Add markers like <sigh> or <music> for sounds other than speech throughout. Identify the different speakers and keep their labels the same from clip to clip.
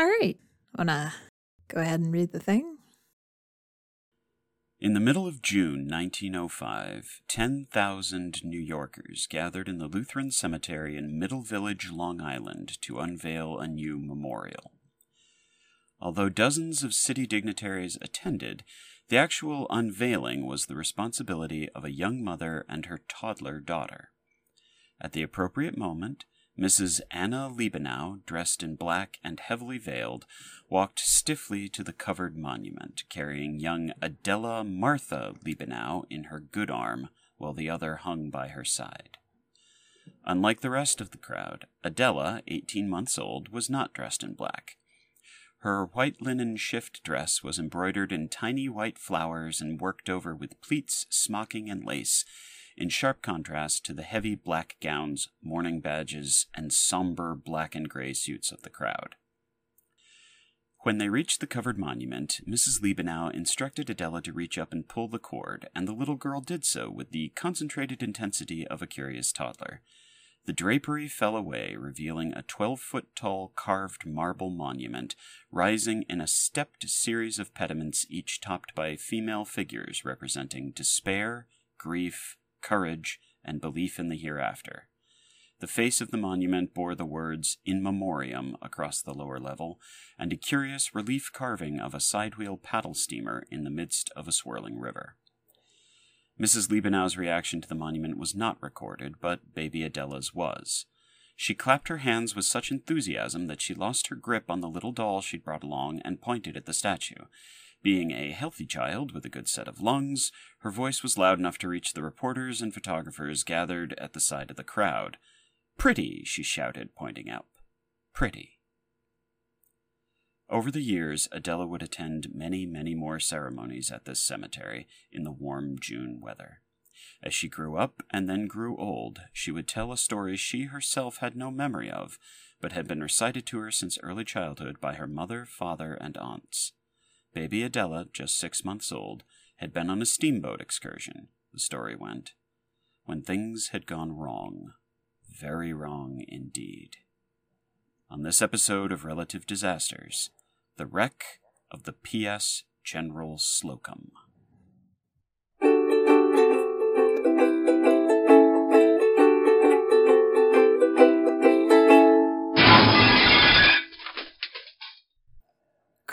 Speaker 1: All right. Wanna go ahead and read the thing?
Speaker 2: In the middle of June 1905, 10,000 New Yorkers gathered in the Lutheran Cemetery in Middle Village, Long Island, to unveil a new memorial. Although dozens of city dignitaries attended, the actual unveiling was the responsibility of a young mother and her toddler daughter. At the appropriate moment, Mrs. Anna Liebenau, dressed in black and heavily veiled, walked stiffly to the covered monument, carrying young Adela Martha Liebenau in her good arm, while the other hung by her side. Unlike the rest of the crowd, Adela, eighteen months old, was not dressed in black. Her white linen shift dress was embroidered in tiny white flowers and worked over with pleats, smocking, and lace, in sharp contrast to the heavy black gowns, mourning badges, and somber black and gray suits of the crowd. When they reached the covered monument, Mrs. Liebenau instructed Adela to reach up and pull the cord, and the little girl did so with the concentrated intensity of a curious toddler. The drapery fell away, revealing a 12 foot tall carved marble monument rising in a stepped series of pediments, each topped by female figures representing despair, grief, courage, and belief in the hereafter. The face of the monument bore the words In Memoriam across the lower level, and a curious relief carving of a sidewheel paddle steamer in the midst of a swirling river. Mrs. Liebenau's reaction to the monument was not recorded, but baby Adela's was. She clapped her hands with such enthusiasm that she lost her grip on the little doll she'd brought along and pointed at the statue. Being a healthy child with a good set of lungs, her voice was loud enough to reach the reporters and photographers gathered at the side of the crowd. Pretty, she shouted, pointing up. Pretty. Over the years, Adela would attend many, many more ceremonies at this cemetery in the warm June weather. As she grew up and then grew old, she would tell a story she herself had no memory of, but had been recited to her since early childhood by her mother, father, and aunts. Baby Adela, just six months old, had been on a steamboat excursion, the story went, when things had gone wrong. Very wrong indeed. On this episode of Relative Disasters, the wreck of the P.S. General Slocum.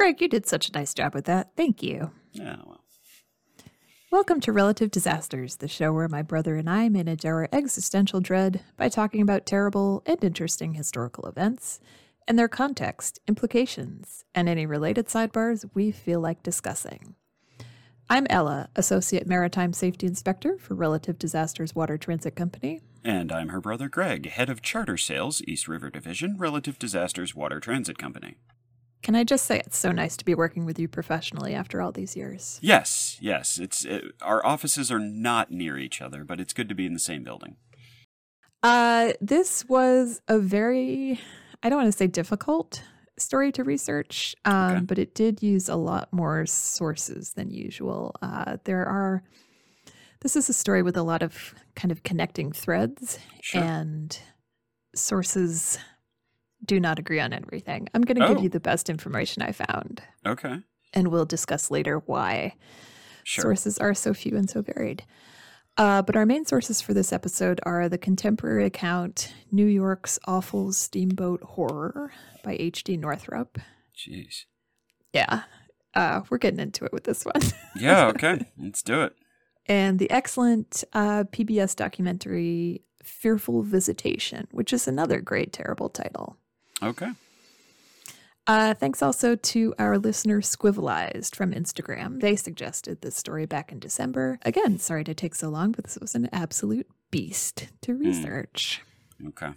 Speaker 1: Greg, you did such a nice job with that. Thank you.
Speaker 2: Yeah, well.
Speaker 1: Welcome to Relative Disasters, the show where my brother and I manage our existential dread by talking about terrible and interesting historical events and their context, implications, and any related sidebars we feel like discussing. I'm Ella, Associate Maritime Safety Inspector for Relative Disasters Water Transit Company.
Speaker 2: And I'm her brother Greg, Head of Charter Sales, East River Division, Relative Disasters Water Transit Company.
Speaker 1: Can I just say it's so nice to be working with you professionally after all these years?
Speaker 2: Yes, yes. It's it, our offices are not near each other, but it's good to be in the same building.
Speaker 1: Uh, this was a very, I don't want to say difficult story to research, um,
Speaker 2: Okay.
Speaker 1: but it did use a lot more sources than usual. Uh, there are, this is a story with a lot of kind of connecting threads,
Speaker 2: Sure.
Speaker 1: and sources do not agree on everything. I'm going to give
Speaker 2: Oh.
Speaker 1: you the best information I found,
Speaker 2: Okay.
Speaker 1: and we'll discuss later why
Speaker 2: Sure.
Speaker 1: sources are so few and so varied. Uh, but our main sources for this episode are the contemporary account New York's Awful Steamboat Horror by H.D. Northrop.
Speaker 2: Jeez.
Speaker 1: Yeah, uh, we're getting into it with this one. <laughs>
Speaker 2: Yeah, okay. Let's do it.
Speaker 1: and the excellent uh, PBS documentary Fearful Visitation, which is another great, terrible title.
Speaker 2: Okay.
Speaker 1: Uh, thanks also to our listener Squivelized from Instagram. They suggested this story back in December. Again, sorry to take so long, but this was an absolute beast to research.
Speaker 2: Okay.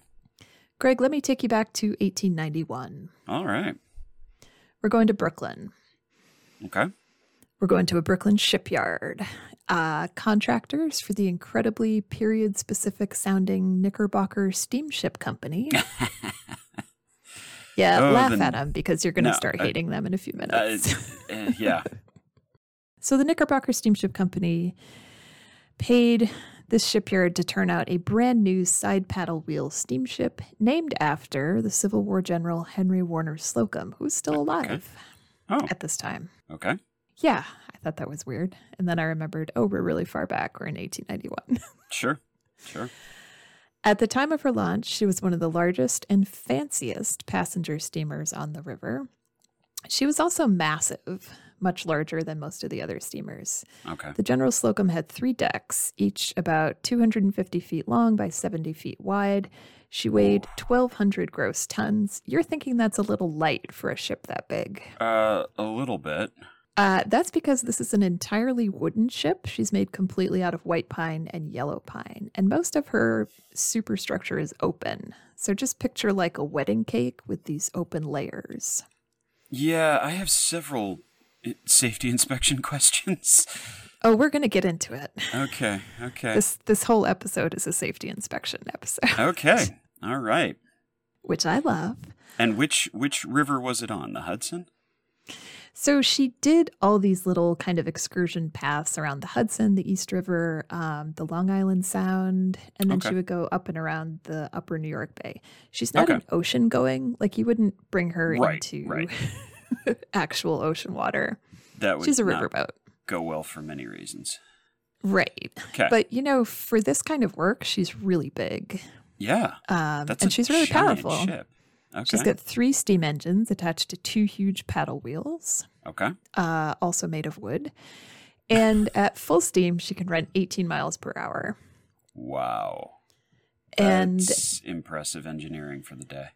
Speaker 1: Greg, let me take you back to 1891.
Speaker 2: All right.
Speaker 1: We're going to Brooklyn.
Speaker 2: Okay.
Speaker 1: We're going to a Brooklyn shipyard. Uh, contractors for the incredibly period specific sounding Knickerbocker Steamship Company. <laughs> yeah,
Speaker 2: Oh,
Speaker 1: laugh
Speaker 2: the-
Speaker 1: at them because you're going to
Speaker 2: no,
Speaker 1: start
Speaker 2: I-
Speaker 1: hating them in a few
Speaker 2: Uh,
Speaker 1: minutes.
Speaker 2: uh, yeah. <laughs>
Speaker 1: So the Knickerbocker Steamship Company paid this shipyard to turn out a brand new side paddle wheel steamship named after the Civil War general Henry Warner Slocum, who's still alive
Speaker 2: Oh,
Speaker 1: at this time.
Speaker 2: okay.
Speaker 1: Yeah, I thought that was weird. And then I remembered, oh, we're really far back. We're in 1891. <laughs>
Speaker 2: Sure. Sure.
Speaker 1: At the time of her launch, she was one of the largest and fanciest passenger steamers on the river. She was also massive, much larger than most of the other steamers.
Speaker 2: Okay.
Speaker 1: The General Slocum had three decks, each about 250 feet long by 70 feet wide. She weighed 1,200 gross tons. You're thinking that's a little light for a ship that big.
Speaker 2: Uh, a little bit.
Speaker 1: Uh, that's because this is an entirely wooden ship. She's made completely out of white pine and yellow pine, and most of her superstructure is open. So just picture like a wedding cake with these open layers.
Speaker 2: Yeah, I have several uh, safety <laughs> inspection questions.
Speaker 1: Oh, we're gonna get into it.
Speaker 2: Okay. Okay.
Speaker 1: This this whole episode is a safety inspection episode,
Speaker 2: Okay. <laughs> All right.
Speaker 1: which I love.
Speaker 2: And which which river was it on? The Hudson?
Speaker 1: So she did all these little kind of excursion paths around the Hudson, the East River, um, the Long Island Sound, and then
Speaker 2: Okay.
Speaker 1: she would go up and around the Upper New York Bay. She's not
Speaker 2: Okay.
Speaker 1: an ocean going; like you wouldn't bring her
Speaker 2: Right,
Speaker 1: into
Speaker 2: right. <laughs>
Speaker 1: actual ocean water.
Speaker 2: That would
Speaker 1: She's a riverboat,
Speaker 2: go well for many reasons.
Speaker 1: right?
Speaker 2: Okay.
Speaker 1: But you know, for this kind of work, she's really big,
Speaker 2: yeah,
Speaker 1: um, and she's really powerful.
Speaker 2: Ship. Okay.
Speaker 1: She's got three steam engines attached to two huge paddle wheels.
Speaker 2: Okay.
Speaker 1: uh, also made of wood. And <laughs> at full steam, she can run 18 miles per hour.
Speaker 2: Wow.
Speaker 1: And
Speaker 2: That's impressive engineering for the day.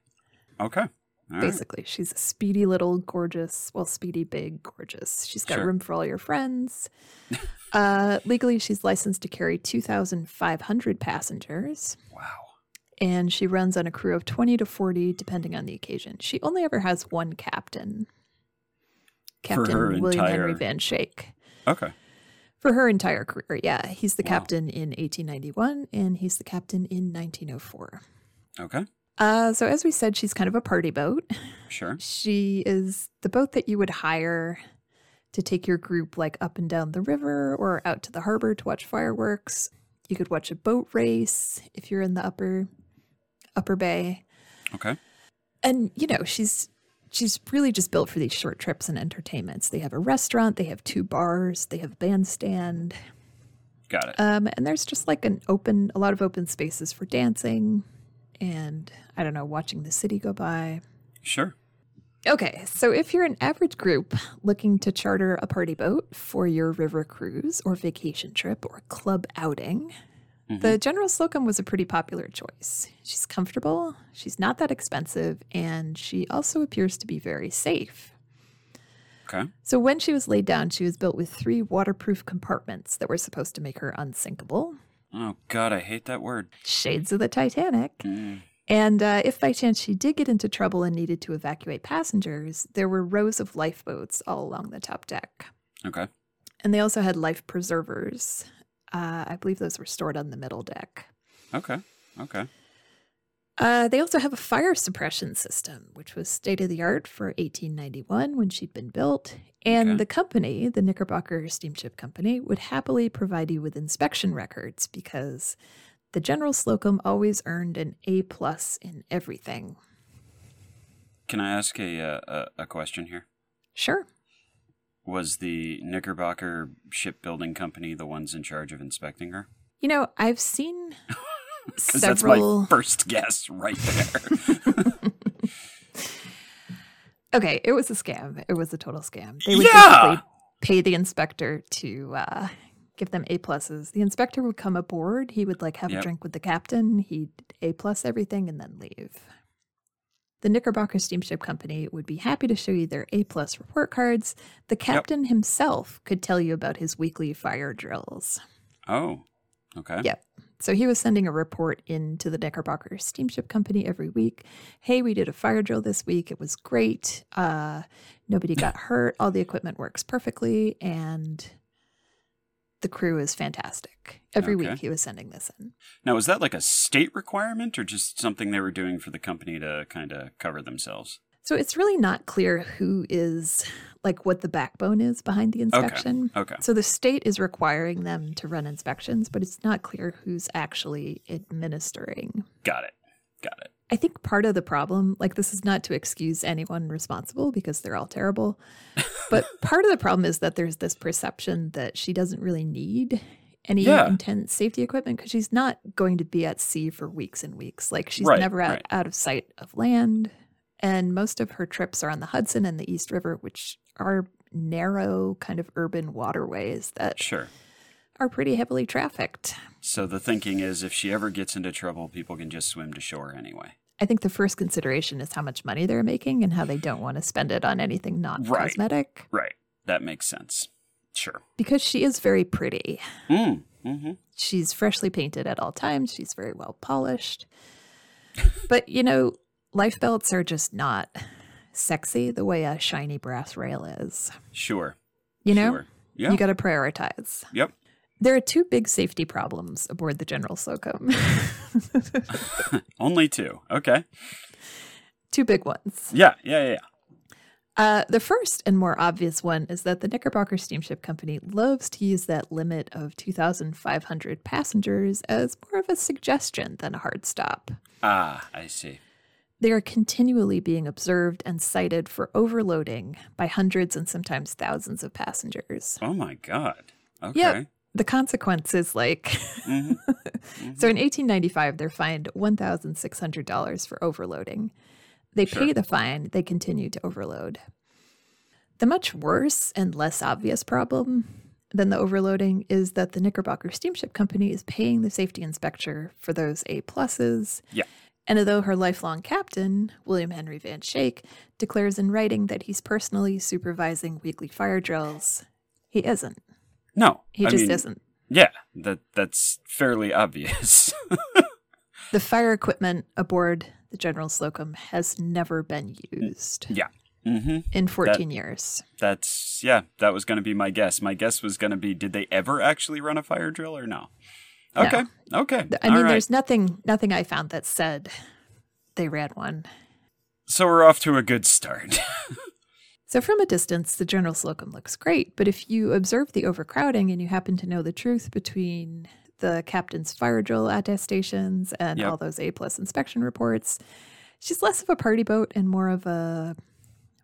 Speaker 2: Okay. All right.
Speaker 1: basically, she's a speedy little gorgeous, well, speedy, big, gorgeous. She's got
Speaker 2: Sure.
Speaker 1: room for all your friends. <laughs> uh, legally, she's licensed to carry 2,500 passengers.
Speaker 2: Wow.
Speaker 1: And she runs on a crew of 20 to 40, depending on the occasion. She only ever has one captain, Captain
Speaker 2: her
Speaker 1: William Henry Van Schaick.
Speaker 2: Okay.
Speaker 1: For her entire career, yeah. He's the
Speaker 2: Wow.
Speaker 1: captain in 1891 and he's the captain in 1904.
Speaker 2: Okay.
Speaker 1: Uh, so, as we said, she's kind of a party boat.
Speaker 2: Sure.
Speaker 1: She is the boat that you would hire to take your group like up and down the river or out to the harbor to watch fireworks. You could watch a boat race if you're in the upper upper bay.
Speaker 2: Okay.
Speaker 1: And you know, she's she's really just built for these short trips and entertainments. They have a restaurant, they have two bars, they have a bandstand.
Speaker 2: Got it.
Speaker 1: Um, and there's just like an open, a lot of open spaces for dancing and I don't know, watching the city go by.
Speaker 2: sure.
Speaker 1: Okay, so if you're an average group looking to charter a party boat for your river cruise or vacation trip or club outing, the General Slocum was a pretty popular choice. She's comfortable, she's not that expensive, and she also appears to be very safe.
Speaker 2: Okay.
Speaker 1: So when she was laid down, she was built with three waterproof compartments that were supposed to make her unsinkable.
Speaker 2: Oh God, I hate that word.
Speaker 1: Shades of the Titanic.
Speaker 2: Mm.
Speaker 1: And uh, if by chance she did get into trouble and needed to evacuate passengers, there were rows of lifeboats all along the top deck.
Speaker 2: Okay.
Speaker 1: And they also had life preservers. Uh, I believe those were stored on the middle deck.
Speaker 2: Okay. Okay.
Speaker 1: Uh, they also have a fire suppression system, which was state of the art for 1891 when she'd been built. And
Speaker 2: Okay.
Speaker 1: the company, the Knickerbocker Steamship Company, would happily provide you with inspection records because the General Slocum always earned an A plus in everything.
Speaker 2: Can I ask a, uh, a a question here?
Speaker 1: Sure.
Speaker 2: Was the Knickerbocker Shipbuilding Company the ones in charge of inspecting her?
Speaker 1: You know, I've seen <laughs>
Speaker 2: 'Cause that's my first guess right there. <laughs>
Speaker 1: Okay, it was a scam. It was a total scam. They would
Speaker 2: Yeah!
Speaker 1: pay the inspector to uh, give them A pluses. The inspector would come aboard. He would like have a drink with the captain. He'd A plus everything and then leave. The Knickerbocker Steamship Company would be happy to show you their A plus report cards. The captain himself could tell you about his weekly fire drills.
Speaker 2: oh. Okay.
Speaker 1: Yep. So he was sending a report into the Knickerbocker Steamship Company every week. Hey, we did a fire drill this week. It was great. Uh, nobody <laughs> got hurt. All the equipment works perfectly, and the crew is fantastic. Every
Speaker 2: Okay.
Speaker 1: week he was sending this in.
Speaker 2: Now, is that like a state requirement or just something they were doing for the company to kind of cover themselves?
Speaker 1: So it's really not clear who is like what the backbone is behind the inspection.
Speaker 2: Okay.
Speaker 1: So the state is requiring them to run inspections, but it's not clear who's actually administering.
Speaker 2: Got it. Got it.
Speaker 1: I think part of the problem, like this is not to excuse anyone responsible because they're all terrible, <laughs> but part of the problem is that there's this perception that she doesn't really need any
Speaker 2: Yeah.
Speaker 1: intense safety equipment because she's not going to be at sea for weeks and weeks. Like she's
Speaker 2: Right,
Speaker 1: never out,
Speaker 2: right.
Speaker 1: out of sight of land. And most of her trips are on the Hudson and the East River, which are narrow, kind of urban waterways that
Speaker 2: Sure.
Speaker 1: are pretty heavily trafficked.
Speaker 2: So the thinking is if she ever gets into trouble, people can just swim to shore anyway.
Speaker 1: I think the first consideration is how much money they're making and how they don't want to spend it on anything not
Speaker 2: Right.
Speaker 1: cosmetic.
Speaker 2: Right. That makes sense. Sure.
Speaker 1: Because she is very pretty.
Speaker 2: Mm. Mm-hmm.
Speaker 1: She's freshly painted at all times. She's very well polished. but, you know, life belts are just not sexy the way a shiny brass rail is.
Speaker 2: Sure.
Speaker 1: You know,
Speaker 2: Sure. Yeah.
Speaker 1: you got to prioritize.
Speaker 2: yep.
Speaker 1: There are two big safety problems aboard the General Slocum. <laughs>
Speaker 2: Only two. Okay.
Speaker 1: two big ones.
Speaker 2: Yeah. Yeah. Yeah. yeah.
Speaker 1: Uh, the first and more obvious one is that the Knickerbocker Steamship Company loves to use that limit of 2,500 passengers as more of a suggestion than a hard stop.
Speaker 2: Ah, I see.
Speaker 1: They are continually being observed and cited for overloading by hundreds and sometimes thousands of passengers.
Speaker 2: Oh my God. Okay.
Speaker 1: Yep. The consequence is like
Speaker 2: Mhm. <laughs>
Speaker 1: so in 1895 they're fined $1,600 for overloading. They pay the fine, they continue to overload. The much worse and less obvious problem than the overloading is that the Knickerbocker Steamship Company is paying the safety inspector for those A pluses.
Speaker 2: Yeah.
Speaker 1: And although her lifelong captain, William Henry Van Schaick, declares in writing that he's personally supervising weekly fire drills, he isn't.
Speaker 2: No.
Speaker 1: He
Speaker 2: I
Speaker 1: just
Speaker 2: mean,
Speaker 1: isn't.
Speaker 2: Yeah. That that's fairly obvious. <laughs>
Speaker 1: The fire equipment aboard the General Slocum has never been used
Speaker 2: yeah. Mm-hmm.
Speaker 1: in 14 years.
Speaker 2: That's yeah. That was going to be my guess. My guess was going to be: Did they ever actually run a fire drill or no?
Speaker 1: No.
Speaker 2: Okay. Okay.
Speaker 1: I
Speaker 2: All
Speaker 1: mean,
Speaker 2: right.
Speaker 1: there's nothing nothing I found that said they ran one.
Speaker 2: So we're off to a good start. <laughs>
Speaker 1: So from a distance, the General Slocum looks great, but if you observe the overcrowding and you happen to know the truth between the captain's fire drill attestations and
Speaker 2: Yep.
Speaker 1: all those A plus inspection reports, she's less of a party boat and more of a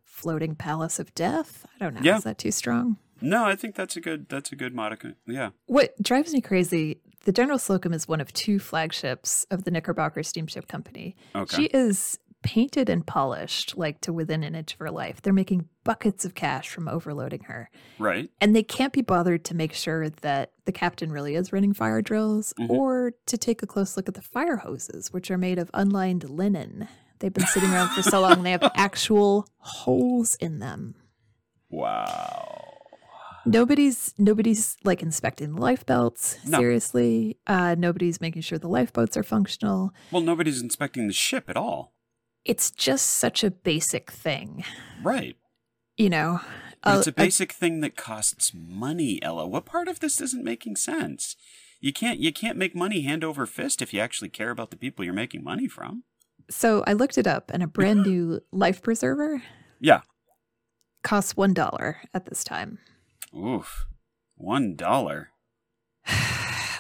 Speaker 1: floating palace of death. I don't know.
Speaker 2: Yeah.
Speaker 1: Is that too strong?
Speaker 2: no, I think that's a good. That's a good modicum. Yeah.
Speaker 1: What drives me crazy, the General Slocum is one of two flagships of the Knickerbocker Steamship Company.
Speaker 2: Okay.
Speaker 1: She is painted and polished like to within an inch of her life. They're making buckets of cash from overloading her.
Speaker 2: right.
Speaker 1: And they can't be bothered to make sure that the captain really is running fire drills
Speaker 2: Mhm.
Speaker 1: or to take a close look at the fire hoses, which are made of unlined linen. They've been sitting around for so long, they have <laughs> actual holes in them.
Speaker 2: Wow.
Speaker 1: Nobody's nobody's like inspecting the life belts.
Speaker 2: No.
Speaker 1: Seriously, uh, nobody's making sure the lifeboats are functional.
Speaker 2: Well, nobody's inspecting the ship at all.
Speaker 1: It's just such a basic thing,
Speaker 2: Right.
Speaker 1: you know.
Speaker 2: It's a
Speaker 1: uh,
Speaker 2: basic thing that costs money, Ella. What part of this isn't making sense? You can't you can't make money hand over fist if you actually care about the people you're making money from.
Speaker 1: so I looked it up, and a brand <laughs> new life preserver
Speaker 2: Yeah.
Speaker 1: costs one dollar at this time,
Speaker 2: Oof. One dollar. <sighs>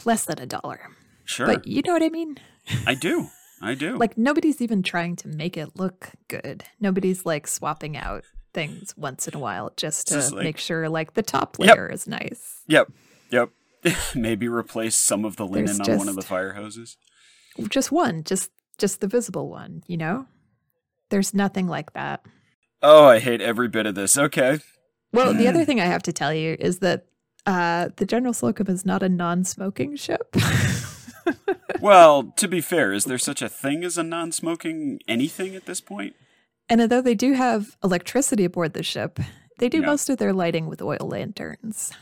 Speaker 1: less than a dollar.
Speaker 2: Sure.
Speaker 1: But you know what I mean?
Speaker 2: I do. <laughs> I do.
Speaker 1: Like nobody's even trying to make it look good. Nobody's like swapping out things once in a while just to
Speaker 2: Just like-
Speaker 1: make sure like the top
Speaker 2: Yep.
Speaker 1: layer is nice.
Speaker 2: Yep. Yep. <laughs> Maybe replace some of the linen
Speaker 1: There's
Speaker 2: on one of the fire hoses.
Speaker 1: Just one, just just the visible one, you know? There's nothing like that.
Speaker 2: Oh, I hate every bit of this. Okay.
Speaker 1: Well, the other <clears throat> thing I have to tell you is that uh, the General Slocum is not a non-smoking ship. <laughs>
Speaker 2: Well, to be fair, is there such a thing as a non-smoking anything at this point?
Speaker 1: and although they do have electricity aboard the ship, they do
Speaker 2: Yeah.
Speaker 1: most of their lighting with oil lanterns.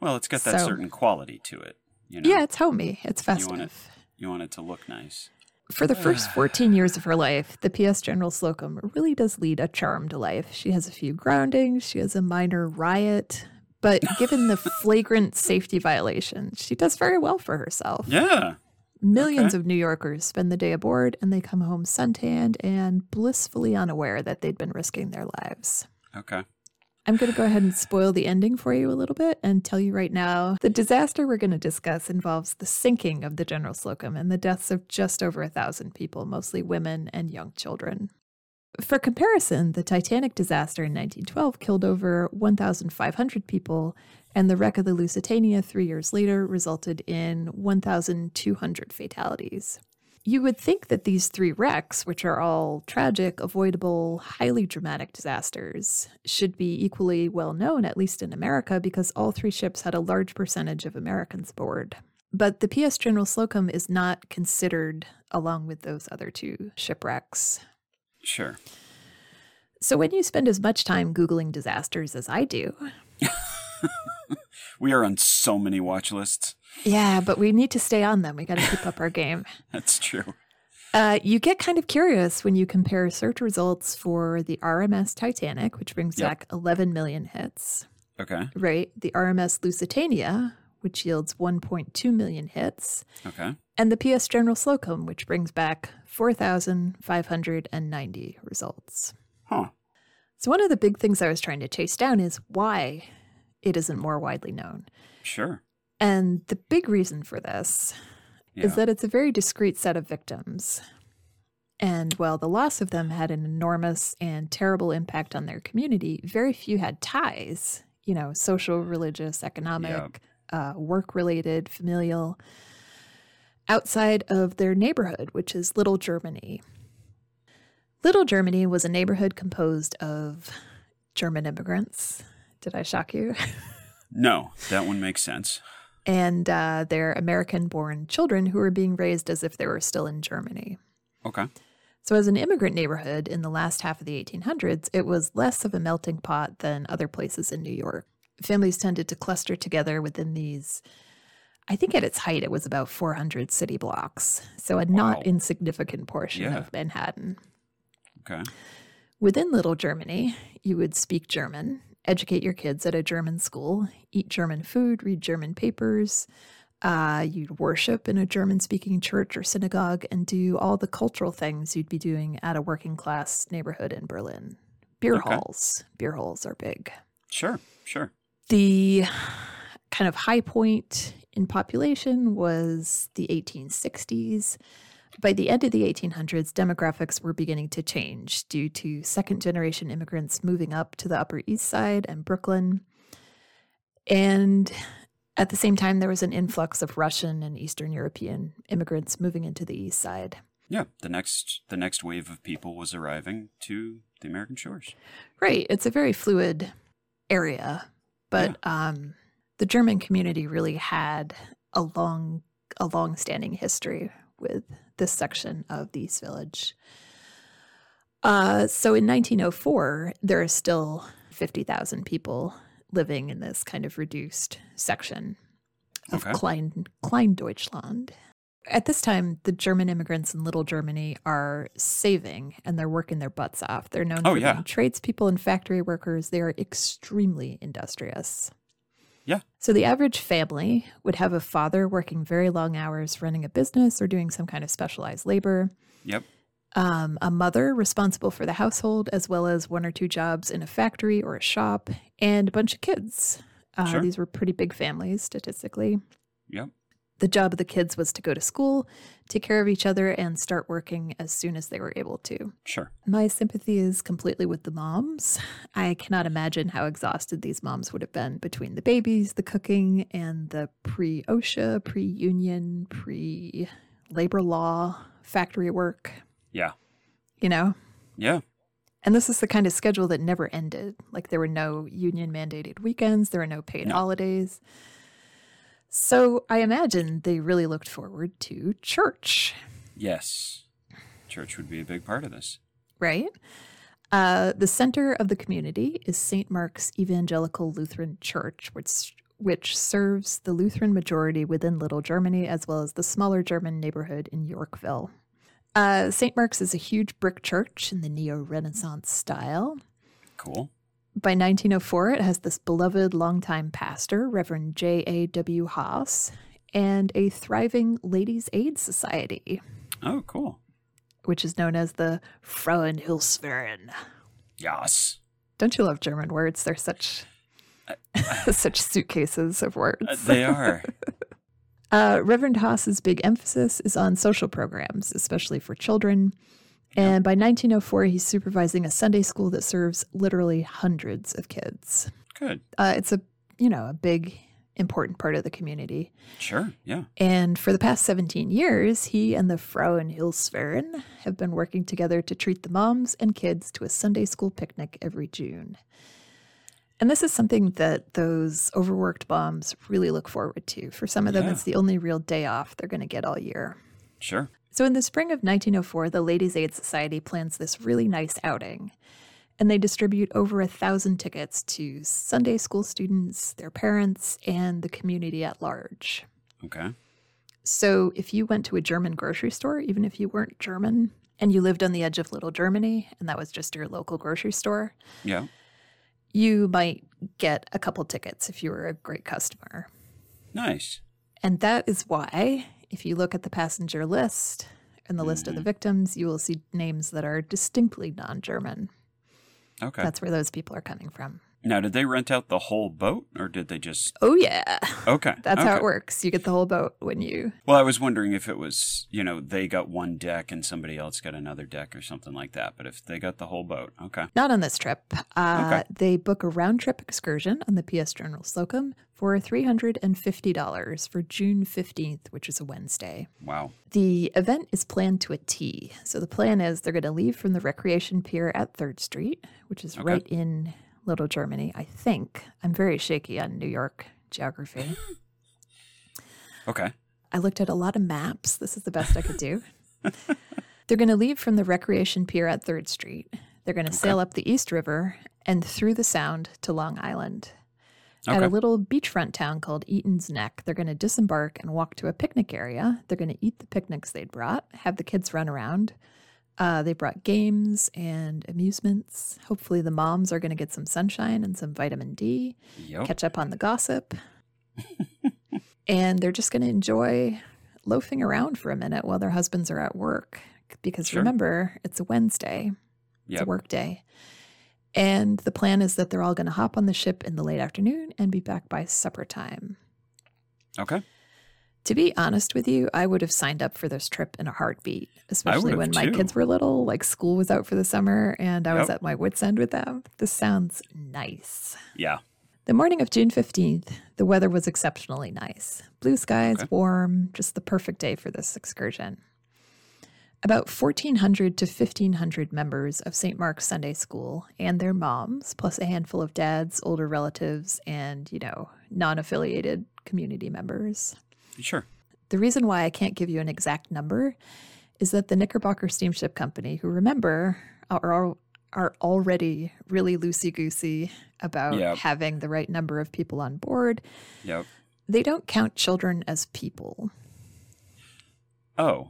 Speaker 2: Well, it's got that
Speaker 1: So-
Speaker 2: certain quality to it. You know,
Speaker 1: Yeah, it's homey. It's
Speaker 2: you
Speaker 1: festive.
Speaker 2: want it. You want it to look nice.
Speaker 1: For the first <sighs> 14 years of her life, the PS General Slocum really does lead a charmed life. She has a few groundings, she has a minor riot, but <laughs> given the flagrant safety violations, she does very well for herself.
Speaker 2: Yeah.
Speaker 1: Millions
Speaker 2: okay.
Speaker 1: of New Yorkers spend the day aboard and they come home suntanned and blissfully unaware that they'd been risking their lives.
Speaker 2: Okay.
Speaker 1: I'm going to go ahead and spoil the ending for you a little bit and tell you right now the disaster we're going to discuss involves the sinking of the General Slocum and the deaths of just over a thousand people, mostly women and young children. For comparison, the Titanic disaster in 1912 killed over 1,500 people, and the wreck of the Lusitania three years later resulted in 1,200 fatalities. You would think that these three wrecks, which are all tragic, avoidable, highly dramatic disasters, should be equally well known, at least in America, because all three ships had a large percentage of Americans aboard. But the PS General Slocum is not considered along with those other two shipwrecks.
Speaker 2: Sure.
Speaker 1: So when you spend as much time Googling disasters as I do, <laughs>
Speaker 2: we are on so many watch lists.
Speaker 1: Yeah, but we need to stay on them. We got to keep up our game. <laughs>
Speaker 2: That's true.
Speaker 1: Uh, you get kind of curious when you compare search results for the RMS Titanic, which brings
Speaker 2: Yep.
Speaker 1: back 11 million hits,
Speaker 2: Okay.
Speaker 1: right? The RMS Lusitania, which yields 1.2 million hits,
Speaker 2: Okay.
Speaker 1: and the PS General Slocum, which brings back 4,590 results.
Speaker 2: Huh.
Speaker 1: So, one of the big things I was trying to chase down is why it isn't more widely known.
Speaker 2: Sure.
Speaker 1: And the big reason for this
Speaker 2: Yeah.
Speaker 1: is that it's a very discrete set of victims. And while the loss of them had an enormous and terrible impact on their community, very few had ties, you know, social, religious, economic, uh, work related, familial, outside of their neighborhood, which is Little Germany. Little Germany was a neighborhood composed of German immigrants. Did I shock you? <laughs>
Speaker 2: no, that one makes sense.
Speaker 1: and uh, their American born children who were being raised as if they were still in Germany.
Speaker 2: Okay.
Speaker 1: So, as an immigrant neighborhood in the last half of the 1800s, it was less of a melting pot than other places in New York. Families tended to cluster together within these, I think at its height, it was about 400 city blocks. So, a
Speaker 2: Wow.
Speaker 1: not insignificant portion
Speaker 2: Yeah.
Speaker 1: of Manhattan.
Speaker 2: Okay.
Speaker 1: Within Little Germany, you would speak German, educate your kids at a German school, eat German food, read German papers. Uh, you'd worship in a German speaking church or synagogue and do all the cultural things you'd be doing at a working class neighborhood in Berlin. Beer
Speaker 2: Okay.
Speaker 1: halls. Beer halls are big.
Speaker 2: Sure. Sure.
Speaker 1: The kind of high point in population was the 1860s. By the end of the 1800s, demographics were beginning to change due to second generation immigrants moving up to the Upper East Side and Brooklyn. And at the same time, there was an influx of Russian and Eastern European immigrants moving into the East Side.
Speaker 2: Yeah. The next the next wave of people was arriving to the American shores.
Speaker 1: Right. It's a very fluid area, but um, the German community really had a long, a long-standing history with this section of the East Village. Uh, so in 1904, there are still 50,000 people living in this kind of reduced section of
Speaker 2: Okay.
Speaker 1: Klein, Klein Deutschland. At this time, the German immigrants in Little Germany are saving and they're working their butts off. They're known
Speaker 2: Oh,
Speaker 1: for
Speaker 2: yeah.
Speaker 1: being tradespeople and factory workers. They are extremely industrious.
Speaker 2: Yeah.
Speaker 1: So the average family would have a father working very long hours running a business or doing some kind of specialized labor,
Speaker 2: Yep.
Speaker 1: um, a mother responsible for the household, as well as one or two jobs in a factory or a shop, and a bunch of kids. Uh,
Speaker 2: Sure.
Speaker 1: These were pretty big families statistically.
Speaker 2: Yep.
Speaker 1: The job of the kids was to go to school, take care of each other, and start working as soon as they were able to.
Speaker 2: Sure.
Speaker 1: My sympathy is completely with the moms. I cannot imagine how exhausted these moms would have been between the babies, the cooking, and the pre OSHA, pre union, pre labor law factory work,
Speaker 2: Yeah.
Speaker 1: you know?
Speaker 2: Yeah.
Speaker 1: And this is the kind of schedule that never ended. Like there were no union mandated weekends, there were no paid
Speaker 2: No.
Speaker 1: holidays. So I imagine they really looked forward to church.
Speaker 2: Yes. Church would be a big part of this.
Speaker 1: right? Uh, the center of the community is St. Mark's Evangelical Lutheran Church, which which serves the Lutheran majority within Little Germany, as well as the smaller German neighborhood in Yorkville. Uh, St. Mark's is a huge brick church in the Neo Renaissance style.
Speaker 2: Cool.
Speaker 1: By 1904, it has this beloved longtime pastor, Reverend J.A.W. Haas, and a thriving ladies' aid society,
Speaker 2: Oh, cool.
Speaker 1: which is known as the Frauenhilfsverein.
Speaker 2: Yes.
Speaker 1: Don't you love German words? They're such <laughs> such suitcases of words.
Speaker 2: Uh, they are. <laughs>
Speaker 1: Uh, Reverend Haas's big emphasis is on social programs, especially for children. And by 1904, he's supervising a Sunday school that serves literally hundreds of kids.
Speaker 2: Good.
Speaker 1: Uh, it's a you know a big important part of the community.
Speaker 2: Sure. Yeah.
Speaker 1: And for the past 17 years, he and the Frauenhilfsverein have been working together to treat the moms and kids to a Sunday school picnic every June. And this is something that those overworked moms really look forward to. For some of them,
Speaker 2: Yeah.
Speaker 1: it's the only real day off they're going to get all year.
Speaker 2: Sure.
Speaker 1: So, in the spring of 1904, the Ladies' Aid Society plans this really nice outing. And they distribute over a thousand tickets to Sunday school students, their parents, and the community at large.
Speaker 2: Okay.
Speaker 1: So, if you went to a German grocery store, even if you weren't German and you lived on the edge of Little Germany and that was just your local grocery store,
Speaker 2: Yeah.
Speaker 1: you might get a couple tickets if you were a great customer.
Speaker 2: Nice.
Speaker 1: And that is why, if you look at the passenger list and the list of the mm-hmm. victims, you will see names that are distinctly non German.
Speaker 2: Okay.
Speaker 1: That's where those people are coming from.
Speaker 2: Now, did they rent out the whole boat or did they just.
Speaker 1: Oh, yeah.
Speaker 2: Okay. <laughs>
Speaker 1: That's how it works. You get the whole boat when you.
Speaker 2: Well, I was wondering if it was, you know, they got one deck and somebody else got another deck or something like that. But if they got the whole boat, okay.
Speaker 1: Not on this trip. Uh,
Speaker 2: Okay.
Speaker 1: They book a round trip excursion on the PS General Slocum for $350 for June 15th, which is a Wednesday.
Speaker 2: Wow.
Speaker 1: The event is planned to a T. So the plan is they're going to leave from the recreation pier at 3rd Street, which is
Speaker 2: Okay.
Speaker 1: right in Little Germany, I think. I'm very shaky on New York geography. <laughs>
Speaker 2: Okay.
Speaker 1: I looked at a lot of maps. This is the best I could do. <laughs> They're going to leave from the recreation pier at 3rd Street. They're going to sail up the East River and through the Sound to Long Island. Okay. At a little beachfront town called Eaton's Neck, they're going to disembark and walk to a picnic area. They're going to eat the picnics they'd brought, have the kids run around. Uh, they brought games and amusements. Hopefully, the moms are going to get some sunshine and some vitamin D
Speaker 2: Yep.
Speaker 1: catch up on the gossip. <laughs> and they're just going to enjoy loafing around for a minute while their husbands are at work. Because
Speaker 2: Sure.
Speaker 1: remember, it's a Wednesday, it's a
Speaker 2: Yep.
Speaker 1: work day. And the plan is that they're all going to hop on the ship in the late afternoon and be back by supper time.
Speaker 2: Okay.
Speaker 1: To be honest with you, I would have signed up for this trip in a heartbeat, especially when my kids were little, like school was out for the summer and I was
Speaker 2: Yep.
Speaker 1: at my wits' end with them. This sounds nice.
Speaker 2: Yeah.
Speaker 1: The morning of June 15th, the weather was exceptionally nice. Blue skies,
Speaker 2: Okay.
Speaker 1: warm, just the perfect day for this excursion. About 1,400 to 1,500 members of St. Mark's Sunday School and their moms, plus a handful of dads, older relatives, and, you know, non affiliated community members.
Speaker 2: Sure.
Speaker 1: The reason why I can't give you an exact number is that the Knickerbocker Steamship Company, who remember are, are already really loosey goosey about
Speaker 2: Yep.
Speaker 1: having the right number of people on board,
Speaker 2: Yep.
Speaker 1: they don't count children as people.
Speaker 2: Oh.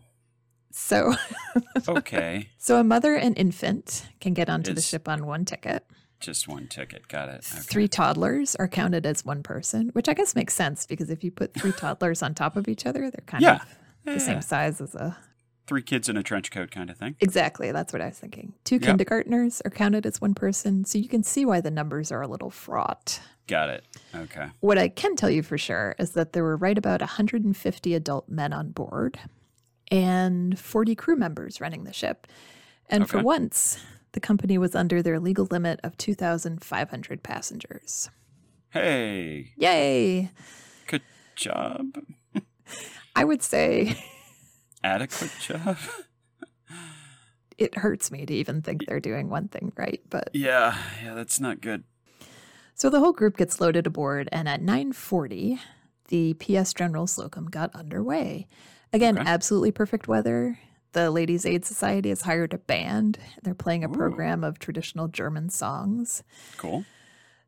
Speaker 1: So, <laughs>
Speaker 2: Okay.
Speaker 1: so a mother and infant can get onto the ship on one ticket.
Speaker 2: Just one ticket. Got it. Okay.
Speaker 1: Three toddlers are counted as one person, which I guess makes sense because if you put three <laughs> toddlers on top of each other, they're kind
Speaker 2: Yeah.
Speaker 1: of the
Speaker 2: Yeah.
Speaker 1: same size as a
Speaker 2: Three kids in a trench coat kind of thing.
Speaker 1: Exactly. That's what I was thinking. Two
Speaker 2: Yep.
Speaker 1: kindergartners are counted as one person, so you can see why the numbers are a little fraught.
Speaker 2: Got it. Okay.
Speaker 1: What I can tell you for sure is that there were right about 150 adult men on board and 40 crew members running the ship. And for once, the company was under their legal limit of 2,500 passengers.
Speaker 2: Hey.
Speaker 1: Yay!
Speaker 2: Good job. <laughs>
Speaker 1: I would say
Speaker 2: Adequate job. <laughs>
Speaker 1: it hurts me to even think they're doing one thing right, but
Speaker 2: yeah. Yeah. That's not good.
Speaker 1: So the whole group gets loaded aboard, and at 9:40, the PS General Slocum got underway. Again,
Speaker 2: Okay.
Speaker 1: absolutely perfect weather. The Ladies Aid Society has hired a band. They're playing a
Speaker 2: Ooh.
Speaker 1: program of traditional German songs.
Speaker 2: Cool.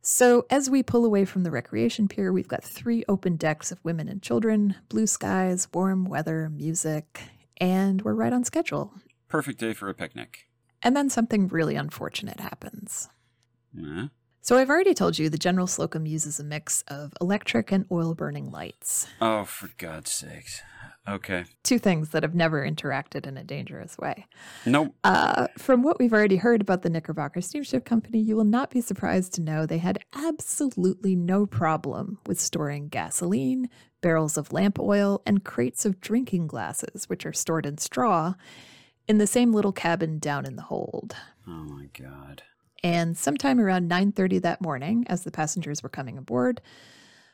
Speaker 1: So as we pull away from the recreation pier, we've got three open decks of women and children, blue skies, warm weather, music, and we're right on schedule.
Speaker 2: Perfect day for a picnic.
Speaker 1: And then something really unfortunate happens.
Speaker 2: Yeah.
Speaker 1: So I've already told you the General Slocum uses a mix of electric and oil burning lights.
Speaker 2: Oh, for God's sakes. Okay.
Speaker 1: Two things that have never interacted in a dangerous way.
Speaker 2: Nope.
Speaker 1: Uh, from what we've already heard about the Knickerbocker Steamship Company, you will not be surprised to know they had absolutely no problem with storing gasoline, barrels of lamp oil, and crates of drinking glasses, which are stored in straw, in the same little cabin down in the hold.
Speaker 2: Oh my god.
Speaker 1: And sometime around 9:30 that morning, as the passengers were coming aboard,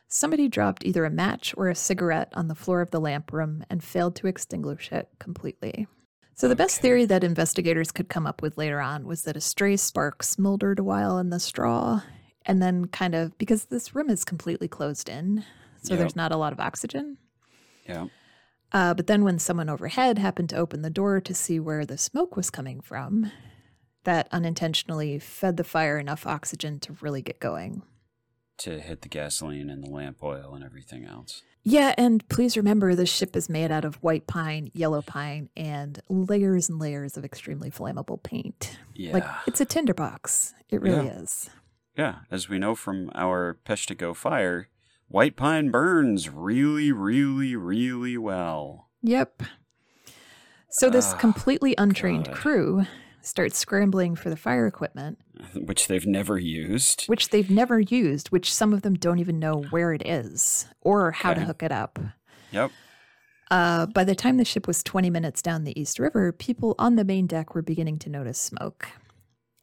Speaker 1: somebody dropped either a match or a cigarette on the floor of the lamp room and failed to extinguish it completely. So the best theory that investigators could come up with later on was that a stray spark smoldered a while in the straw and then kind of because this room is completely closed in, so
Speaker 2: Yep.
Speaker 1: there's not a lot of oxygen.
Speaker 2: Yeah.
Speaker 1: Uh, but then when someone overhead happened to open the door to see where the smoke was coming from, that unintentionally fed the fire enough oxygen to really get going.
Speaker 2: To hit the gasoline and the lamp oil and everything else.
Speaker 1: Yeah, and please remember the ship is made out of white pine, yellow pine, and layers and layers of extremely flammable paint.
Speaker 2: Yeah.
Speaker 1: Like it's a tinderbox. It really
Speaker 2: Yeah.
Speaker 1: is.
Speaker 2: yeah. As we know from our Peshtigo fire, white pine burns really, really, really well.
Speaker 1: Yep. So this
Speaker 2: Ah,
Speaker 1: completely untrained
Speaker 2: God.
Speaker 1: crew starts scrambling for the fire equipment, <laughs>
Speaker 2: Which they've never used.
Speaker 1: which they've never used, which some of them don't even know where it is or how to hook it up.
Speaker 2: Yep.
Speaker 1: Uh, by the time the ship was 20 minutes down the East River, people on the main deck were beginning to notice smoke.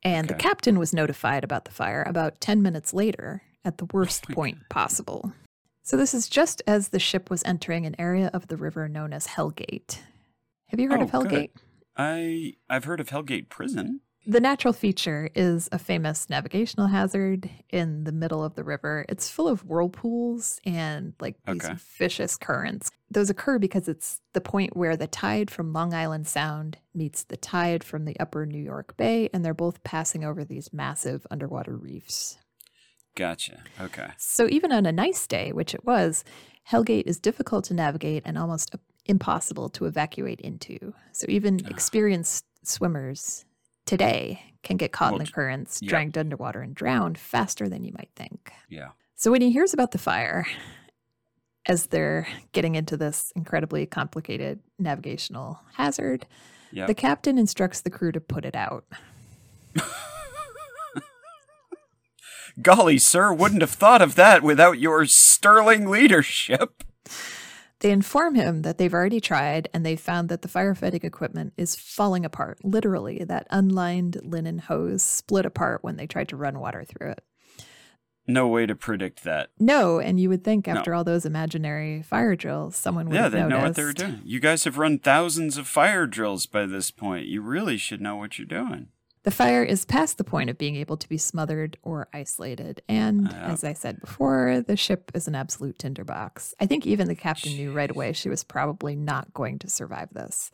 Speaker 1: And the captain was notified about the fire about 10 minutes later at the worst point possible. So, this is just as the ship was entering an area of the river known as Hellgate. Have you heard
Speaker 2: Oh,
Speaker 1: of Hellgate?
Speaker 2: good. I I've heard of Hellgate Prison.
Speaker 1: The natural feature is a famous navigational hazard in the middle of the river. It's full of whirlpools and like these
Speaker 2: Okay.
Speaker 1: vicious currents. Those occur because it's the point where the tide from Long Island Sound meets the tide from the upper New York Bay, and they're both passing over these massive underwater reefs.
Speaker 2: Gotcha. Okay.
Speaker 1: So even on a nice day, which it was, Hellgate is difficult to navigate and almost impossible to evacuate into. So even
Speaker 2: Ah.
Speaker 1: experienced swimmers today can get caught in the currents,
Speaker 2: yeah.
Speaker 1: dragged underwater, and drowned faster than you might think.
Speaker 2: Yeah.
Speaker 1: So when he hears about the fire, as they're getting into this incredibly complicated navigational hazard,
Speaker 2: Yeah.
Speaker 1: the captain instructs the crew to put it out. <laughs>
Speaker 2: Golly, sir, wouldn't have thought of that without your sterling leadership.
Speaker 1: They inform him that they've already tried and they've found that the firefighting equipment is falling apart. Literally, that unlined linen hose split apart when they tried to run water through it.
Speaker 2: No way to predict that.
Speaker 1: No, and you would think
Speaker 2: No.
Speaker 1: after all those imaginary fire drills, someone would
Speaker 2: Yeah,
Speaker 1: have
Speaker 2: they
Speaker 1: noticed.
Speaker 2: know what they were doing. You guys have run thousands of fire drills by this point. You really should know what you're doing.
Speaker 1: The fire is past the point of being able to be smothered or isolated. And
Speaker 2: Yeah.
Speaker 1: as I said before, the ship is an absolute tinderbox. I think even the captain knew right away she was probably not going to survive this.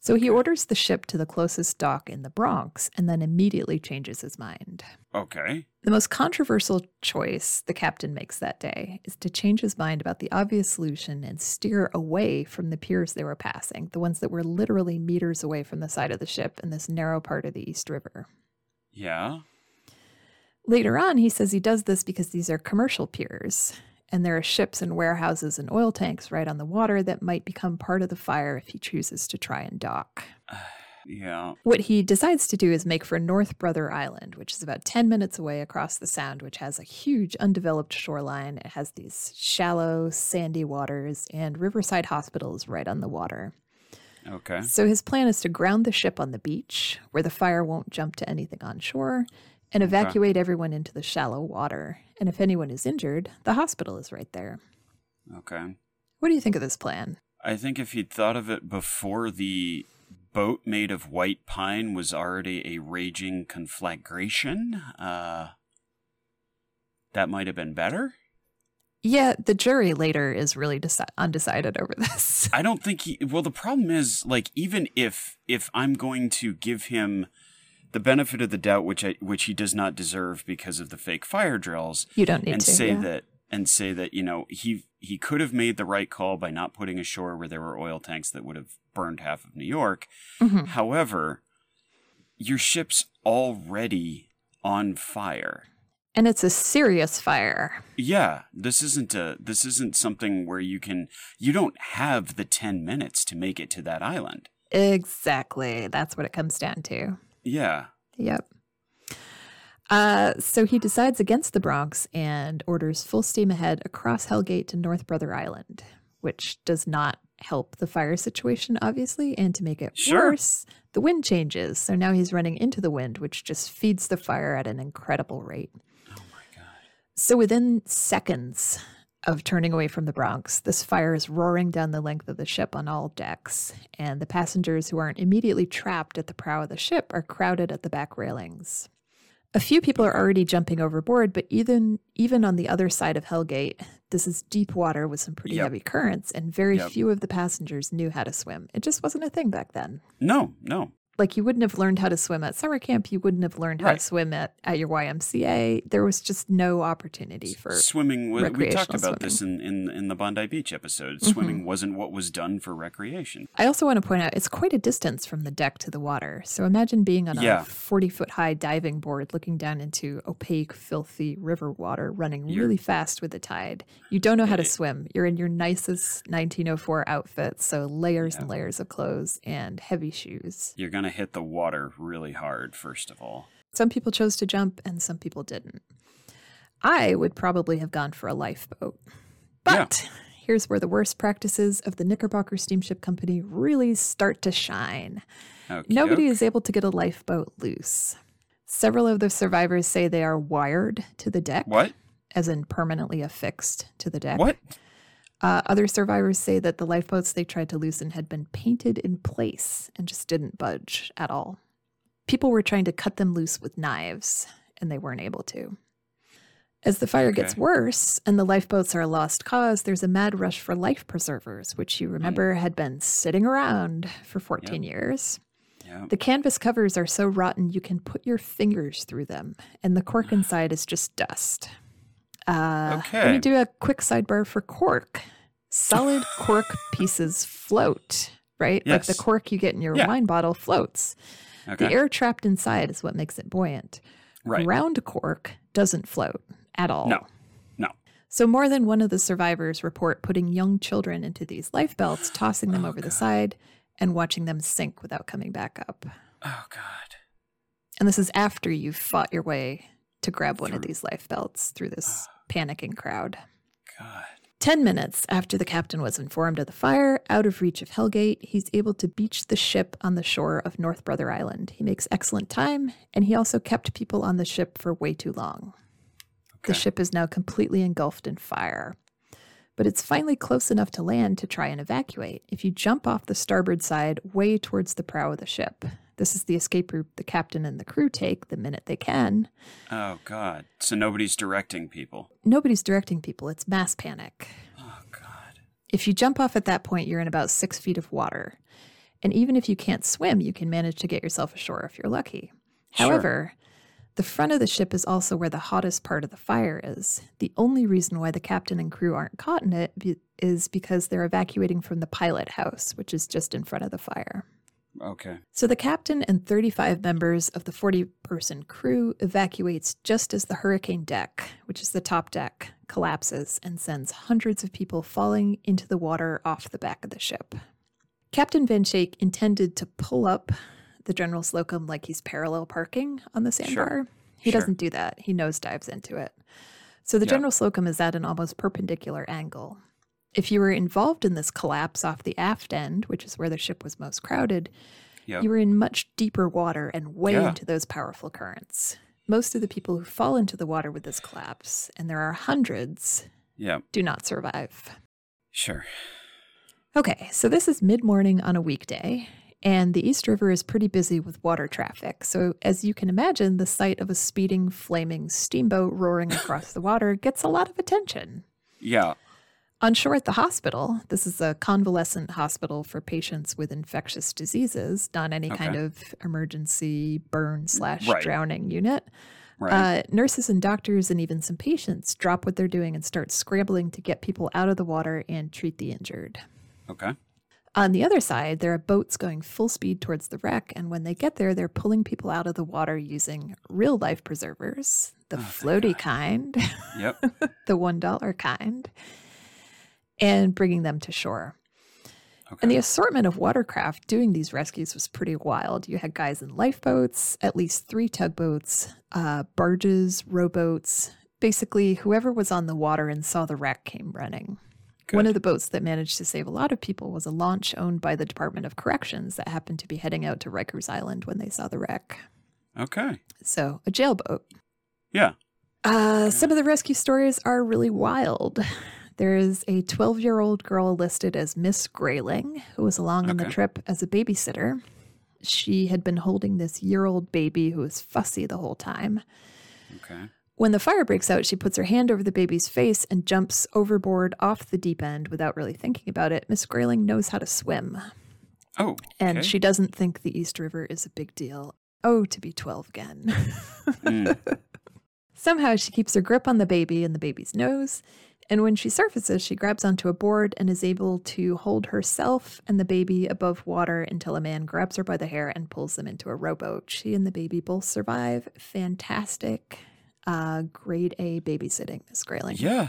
Speaker 1: So he orders the ship to the closest dock in the Bronx and then immediately changes his mind.
Speaker 2: Okay.
Speaker 1: The most controversial choice the captain makes that day is to change his mind about the obvious solution and steer away from the piers they were passing, the ones that were literally meters away from the side of the ship in this narrow part of the East River.
Speaker 2: Yeah.
Speaker 1: Later on, he says he does this because these are commercial piers, and there are ships and warehouses and oil tanks right on the water that might become part of the fire if he chooses to try and dock. <sighs>
Speaker 2: Yeah.
Speaker 1: What he decides to do is make for North Brother Island, which is about 10 minutes away across the sound, which has a huge undeveloped shoreline. It has these shallow, sandy waters, and Riverside hospitals right on the water.
Speaker 2: Okay.
Speaker 1: So his plan is to ground the ship on the beach, where the fire won't jump to anything on shore, and evacuate everyone into the shallow water. And if anyone is injured, the hospital is right there.
Speaker 2: Okay.
Speaker 1: What do you think of this plan?
Speaker 2: I think if he'd thought of it before the boat made of white pine was already a raging conflagration, uh, that might have been better.
Speaker 1: Yeah, the jury later is really deci- undecided over this.
Speaker 2: I don't think he. Well, the problem is, like, even if if I'm going to give him the benefit of the doubt, which I which he does not deserve because of the fake fire drills,
Speaker 1: You don't need
Speaker 2: and
Speaker 1: to.
Speaker 2: say
Speaker 1: yeah.
Speaker 2: that and say that you know he he could have made the right call by not putting ashore where there were oil tanks that would have burned half of New York.
Speaker 1: Mhm.
Speaker 2: However, your ship's already on fire.
Speaker 1: And it's a serious fire.
Speaker 2: Yeah, this isn't a this isn't something where you can you don't have the 10 minutes to make it to that island.
Speaker 1: Exactly. That's what it comes down to.
Speaker 2: Yeah.
Speaker 1: Yep. Uh, so he decides against the Bronx and orders full steam ahead across Hellgate to North Brother Island, which does not help the fire situation, obviously. And to make it
Speaker 2: Sure.
Speaker 1: worse, the wind changes. So now he's running into the wind, which just feeds the fire at an incredible rate.
Speaker 2: Oh my god.
Speaker 1: So within seconds of turning away from the Bronx, this fire is roaring down the length of the ship on all decks, and the passengers who aren't immediately trapped at the prow of the ship are crowded at the back railings. A few people are already jumping overboard, but even even on the other side of Hellgate, this is deep water with some pretty
Speaker 2: Yep.
Speaker 1: heavy currents, and very
Speaker 2: Yep.
Speaker 1: few of the passengers knew how to swim. It just wasn't a thing back then.
Speaker 2: No, no.
Speaker 1: Like you wouldn't have learned how to swim at summer camp, you wouldn't have learned how to swim at, at your YMCA. There was just no opportunity for
Speaker 2: swimming wa- we talked about this in, in in the Bondi Beach episode. Mm-hmm. Swimming wasn't what was done for recreation.
Speaker 1: I also want to point out it's quite a distance from the deck to the water. So imagine being on
Speaker 2: Yeah.
Speaker 1: a 40 foot high diving board looking down into opaque, filthy river water running
Speaker 2: You're-
Speaker 1: really fast with the tide. You don't know how to swim. You're in your nicest 1904 outfit. So layers and layers of clothes and heavy shoes.
Speaker 2: You're going to hit the water really hard first of all.
Speaker 1: Some people chose to jump and some people didn't. I would probably have gone for a lifeboat.
Speaker 2: Yeah.
Speaker 1: But here's where the worst practices of the Knickerbocker Steamship Company really start to shine.
Speaker 2: Okay.
Speaker 1: Nobody is able to get a lifeboat loose. Several of the survivors say they are wired to the deck,
Speaker 2: What?
Speaker 1: as in permanently affixed to the deck.
Speaker 2: What?
Speaker 1: Uh, other survivors say that the lifeboats they tried to loosen had been painted in place and just didn't budge at all. People were trying to cut them loose with knives, and they weren't able to. As the fire gets worse and the lifeboats are a lost cause, there's a mad rush for life preservers, which you remember had been sitting around for 14 years.
Speaker 2: Yeah.
Speaker 1: The canvas covers are so rotten you can put your fingers through them, and the cork inside is just dust. Uh, Let me do a quick sidebar for cork. Solid <laughs> cork pieces float, right? Like the cork you get in your
Speaker 2: Yeah.
Speaker 1: wine bottle floats.
Speaker 2: Okay.
Speaker 1: The air trapped inside is what makes it buoyant.
Speaker 2: right.
Speaker 1: Round cork doesn't float at all.
Speaker 2: No. No.
Speaker 1: So more than one of the survivors report putting young children into these life belts, tossing them
Speaker 2: Oh,
Speaker 1: over the side, and watching them sink without coming back up.
Speaker 2: Oh god.
Speaker 1: And this is after you've fought your way to grab one of these life belts through this panicking crowd.
Speaker 2: God.
Speaker 1: Ten minutes after the captain was informed of the fire, out of reach of Hellgate, he's able to beach the ship on the shore of North Brother Island. He makes excellent time, and he also kept people on the ship for way too long. The ship is now completely engulfed in fire. But it's finally close enough to land to try and evacuate. If you jump off the starboard side way towards the prow of the ship, this is the escape route the captain and the crew take the minute they can.
Speaker 2: Oh god. So nobody's directing people.
Speaker 1: Nobody's directing people, it's mass panic.
Speaker 2: Oh god.
Speaker 1: If you jump off at that point, you're in about six feet of water. And even if you can't swim, you can manage to get yourself ashore if you're lucky.
Speaker 2: Sure.
Speaker 1: However, the front of the ship is also where the hottest part of the fire is. The only reason why the captain and crew aren't caught in it be- is because they're evacuating from the pilot house, which is just in front of the fire.
Speaker 2: Okay.
Speaker 1: So the captain and 35 members of the 40 person crew evacuates just as the hurricane deck, which is the top deck, collapses and sends hundreds of people falling into the water off the back of the ship. Captain Van Schaick intended to pull up the General Slocum like he's parallel parking on the sandbar.
Speaker 2: Sure.
Speaker 1: He
Speaker 2: Sure.
Speaker 1: doesn't do that. He nosedives into it. So the
Speaker 2: Yeah.
Speaker 1: General Slocum is at an almost perpendicular angle. If you were involved in this collapse off the aft end, which is where the ship was most crowded,
Speaker 2: Yep.
Speaker 1: you were in much deeper water and way
Speaker 2: Yeah.
Speaker 1: into those powerful currents. Most of the people who fall into the water with this collapse, and there are hundreds,
Speaker 2: Yep.
Speaker 1: do not survive.
Speaker 2: Sure.
Speaker 1: Okay, so this is mid morning on a weekday, and the East River is pretty busy with water traffic. So, as you can imagine, the sight of a speeding, flaming steamboat roaring across <laughs> the water gets a lot of attention.
Speaker 2: Yeah.
Speaker 1: On shore at the hospital, this is a convalescent hospital for patients with infectious diseases, not any kind of emergency burn slash
Speaker 2: Right.
Speaker 1: drowning unit.
Speaker 2: Right.
Speaker 1: Uh, nurses and doctors and even some patients drop what they're doing and start scrambling to get people out of the water and treat the injured.
Speaker 2: okay.
Speaker 1: On the other side, there are boats going full speed towards the wreck, and when they get there, they're pulling people out of the water using real life preservers. the
Speaker 2: Oh,
Speaker 1: floaty kind,
Speaker 2: Yep. <laughs>
Speaker 1: the $1 kind, and bringing them to shore.
Speaker 2: Okay.
Speaker 1: And the assortment of watercraft doing these rescues was pretty wild. You had guys in lifeboats, at least three tugboats, uh, barges, rowboats. Basically, whoever was on the water and saw the wreck came running. One of the boats that managed to save a lot of people was a launch owned by the Department of Corrections that happened to be heading out to Rikers Island when they saw the wreck.
Speaker 2: okay.
Speaker 1: So, a jailboat.
Speaker 2: Yeah.
Speaker 1: Uh, some of the rescue stories are really wild. There is a 12 year old girl listed as Miss Grayling, who was along on the trip as a babysitter. She had been holding this year old baby who was fussy the whole time.
Speaker 2: Okay.
Speaker 1: When the fire breaks out, she puts her hand over the baby's face and jumps overboard off the deep end without really thinking about it. Miss Grayling knows how to swim,
Speaker 2: Oh.
Speaker 1: and she doesn't think the East River is a big deal. Oh, to be 12 again.
Speaker 2: Mm. <laughs>
Speaker 1: Somehow she keeps her grip on the baby and the baby's nose, and when she surfaces, she grabs onto a board and is able to hold herself and the baby above water until a man grabs her by the hair and pulls them into a rowboat. She and the baby both survive. Fantastic. Uh, grade A babysitting, Miss Grayling.
Speaker 2: Yeah.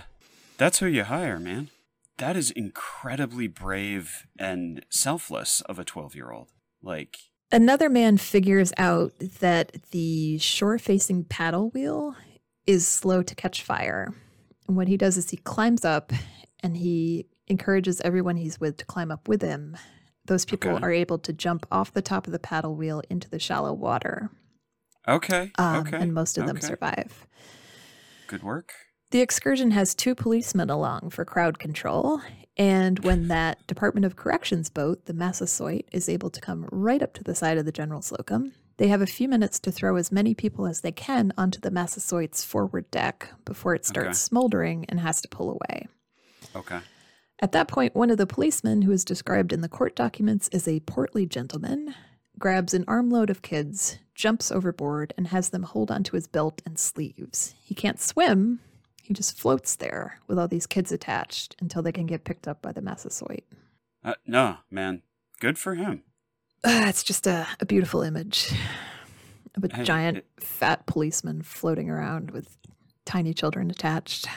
Speaker 2: That's who you hire, man. That is incredibly brave and selfless of a 12 year old. Like,
Speaker 1: Another man figures out that the shore facing paddle wheel is slow to catch fire. And what he does is he climbs up and he encourages everyone he's with to climb up with him. Those people
Speaker 2: Okay.
Speaker 1: are able to jump off the top of the paddle wheel into the shallow water.
Speaker 2: okay.
Speaker 1: Um,
Speaker 2: okay.
Speaker 1: And most of them
Speaker 2: okay.
Speaker 1: survive.
Speaker 2: Good work.
Speaker 1: The excursion has two policemen along for crowd control. And when <laughs> that Department of Corrections boat, the Massasoit, is able to come right up to the side of the General Slocum, they have a few minutes to throw as many people as they can onto the Massasoit's forward deck before it starts
Speaker 2: Okay.
Speaker 1: smoldering and has to pull away.
Speaker 2: Okay.
Speaker 1: At that point, one of the policemen, who is described in the court documents as a portly gentleman, grabs an armload of kids, jumps overboard, and has them hold onto his belt and sleeves. He can't swim. He just floats there with all these kids attached until they can get picked up by the Massasoit.
Speaker 2: Uh, no, man. Good for him.
Speaker 1: Uh, it's just a, a beautiful image of a giant, fat policeman floating around with tiny children attached.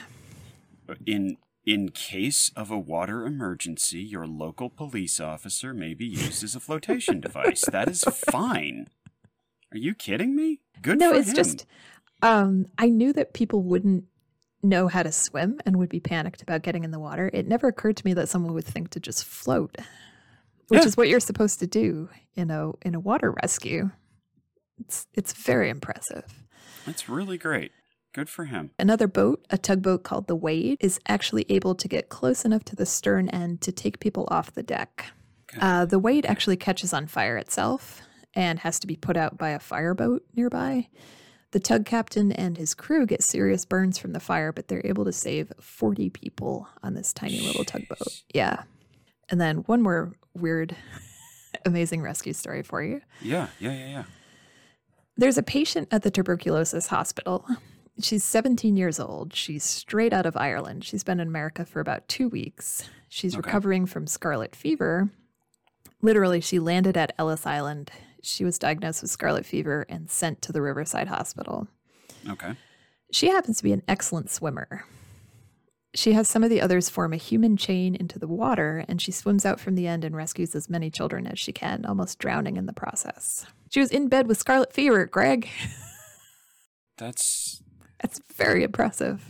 Speaker 2: In in case of a water emergency, your local police officer may be used as a flotation <laughs> device. That is fine. Are you kidding me? Good
Speaker 1: no, it's
Speaker 2: him.
Speaker 1: just um I knew that people wouldn't know how to swim and would be panicked about getting in the water. It never occurred to me that someone would think to just float, which
Speaker 2: Yeah.
Speaker 1: is what you're supposed to do in a in a water rescue. It's it's very impressive.
Speaker 2: That's really great. Good for him.
Speaker 1: Another boat, a tugboat called the Wade, is actually able to get close enough to the stern end to take people off the deck. Uh, the Wade actually catches on fire itself and has to be put out by a fireboat nearby. The tug captain and his crew get serious burns from the fire, but they're able to save 40 people on this tiny little tugboat. Yeah. And then one more weird, <laughs> amazing rescue story for you.
Speaker 2: Yeah, yeah, yeah, yeah.
Speaker 1: There's a patient at the tuberculosis hospital. She's 17 years old. She's straight out of Ireland. She's been in America for about two weeks. She's
Speaker 2: Okay.
Speaker 1: recovering from scarlet fever. Literally, she landed at Ellis Island. She was diagnosed with scarlet fever and sent to the Riverside Hospital.
Speaker 2: Okay.
Speaker 1: She happens to be an excellent swimmer. She has some of the others form a human chain into the water, and she swims out from the end and rescues as many children as she can, almost drowning in the process. She was in bed with scarlet fever, Greg. <laughs>
Speaker 2: That's
Speaker 1: That's very impressive.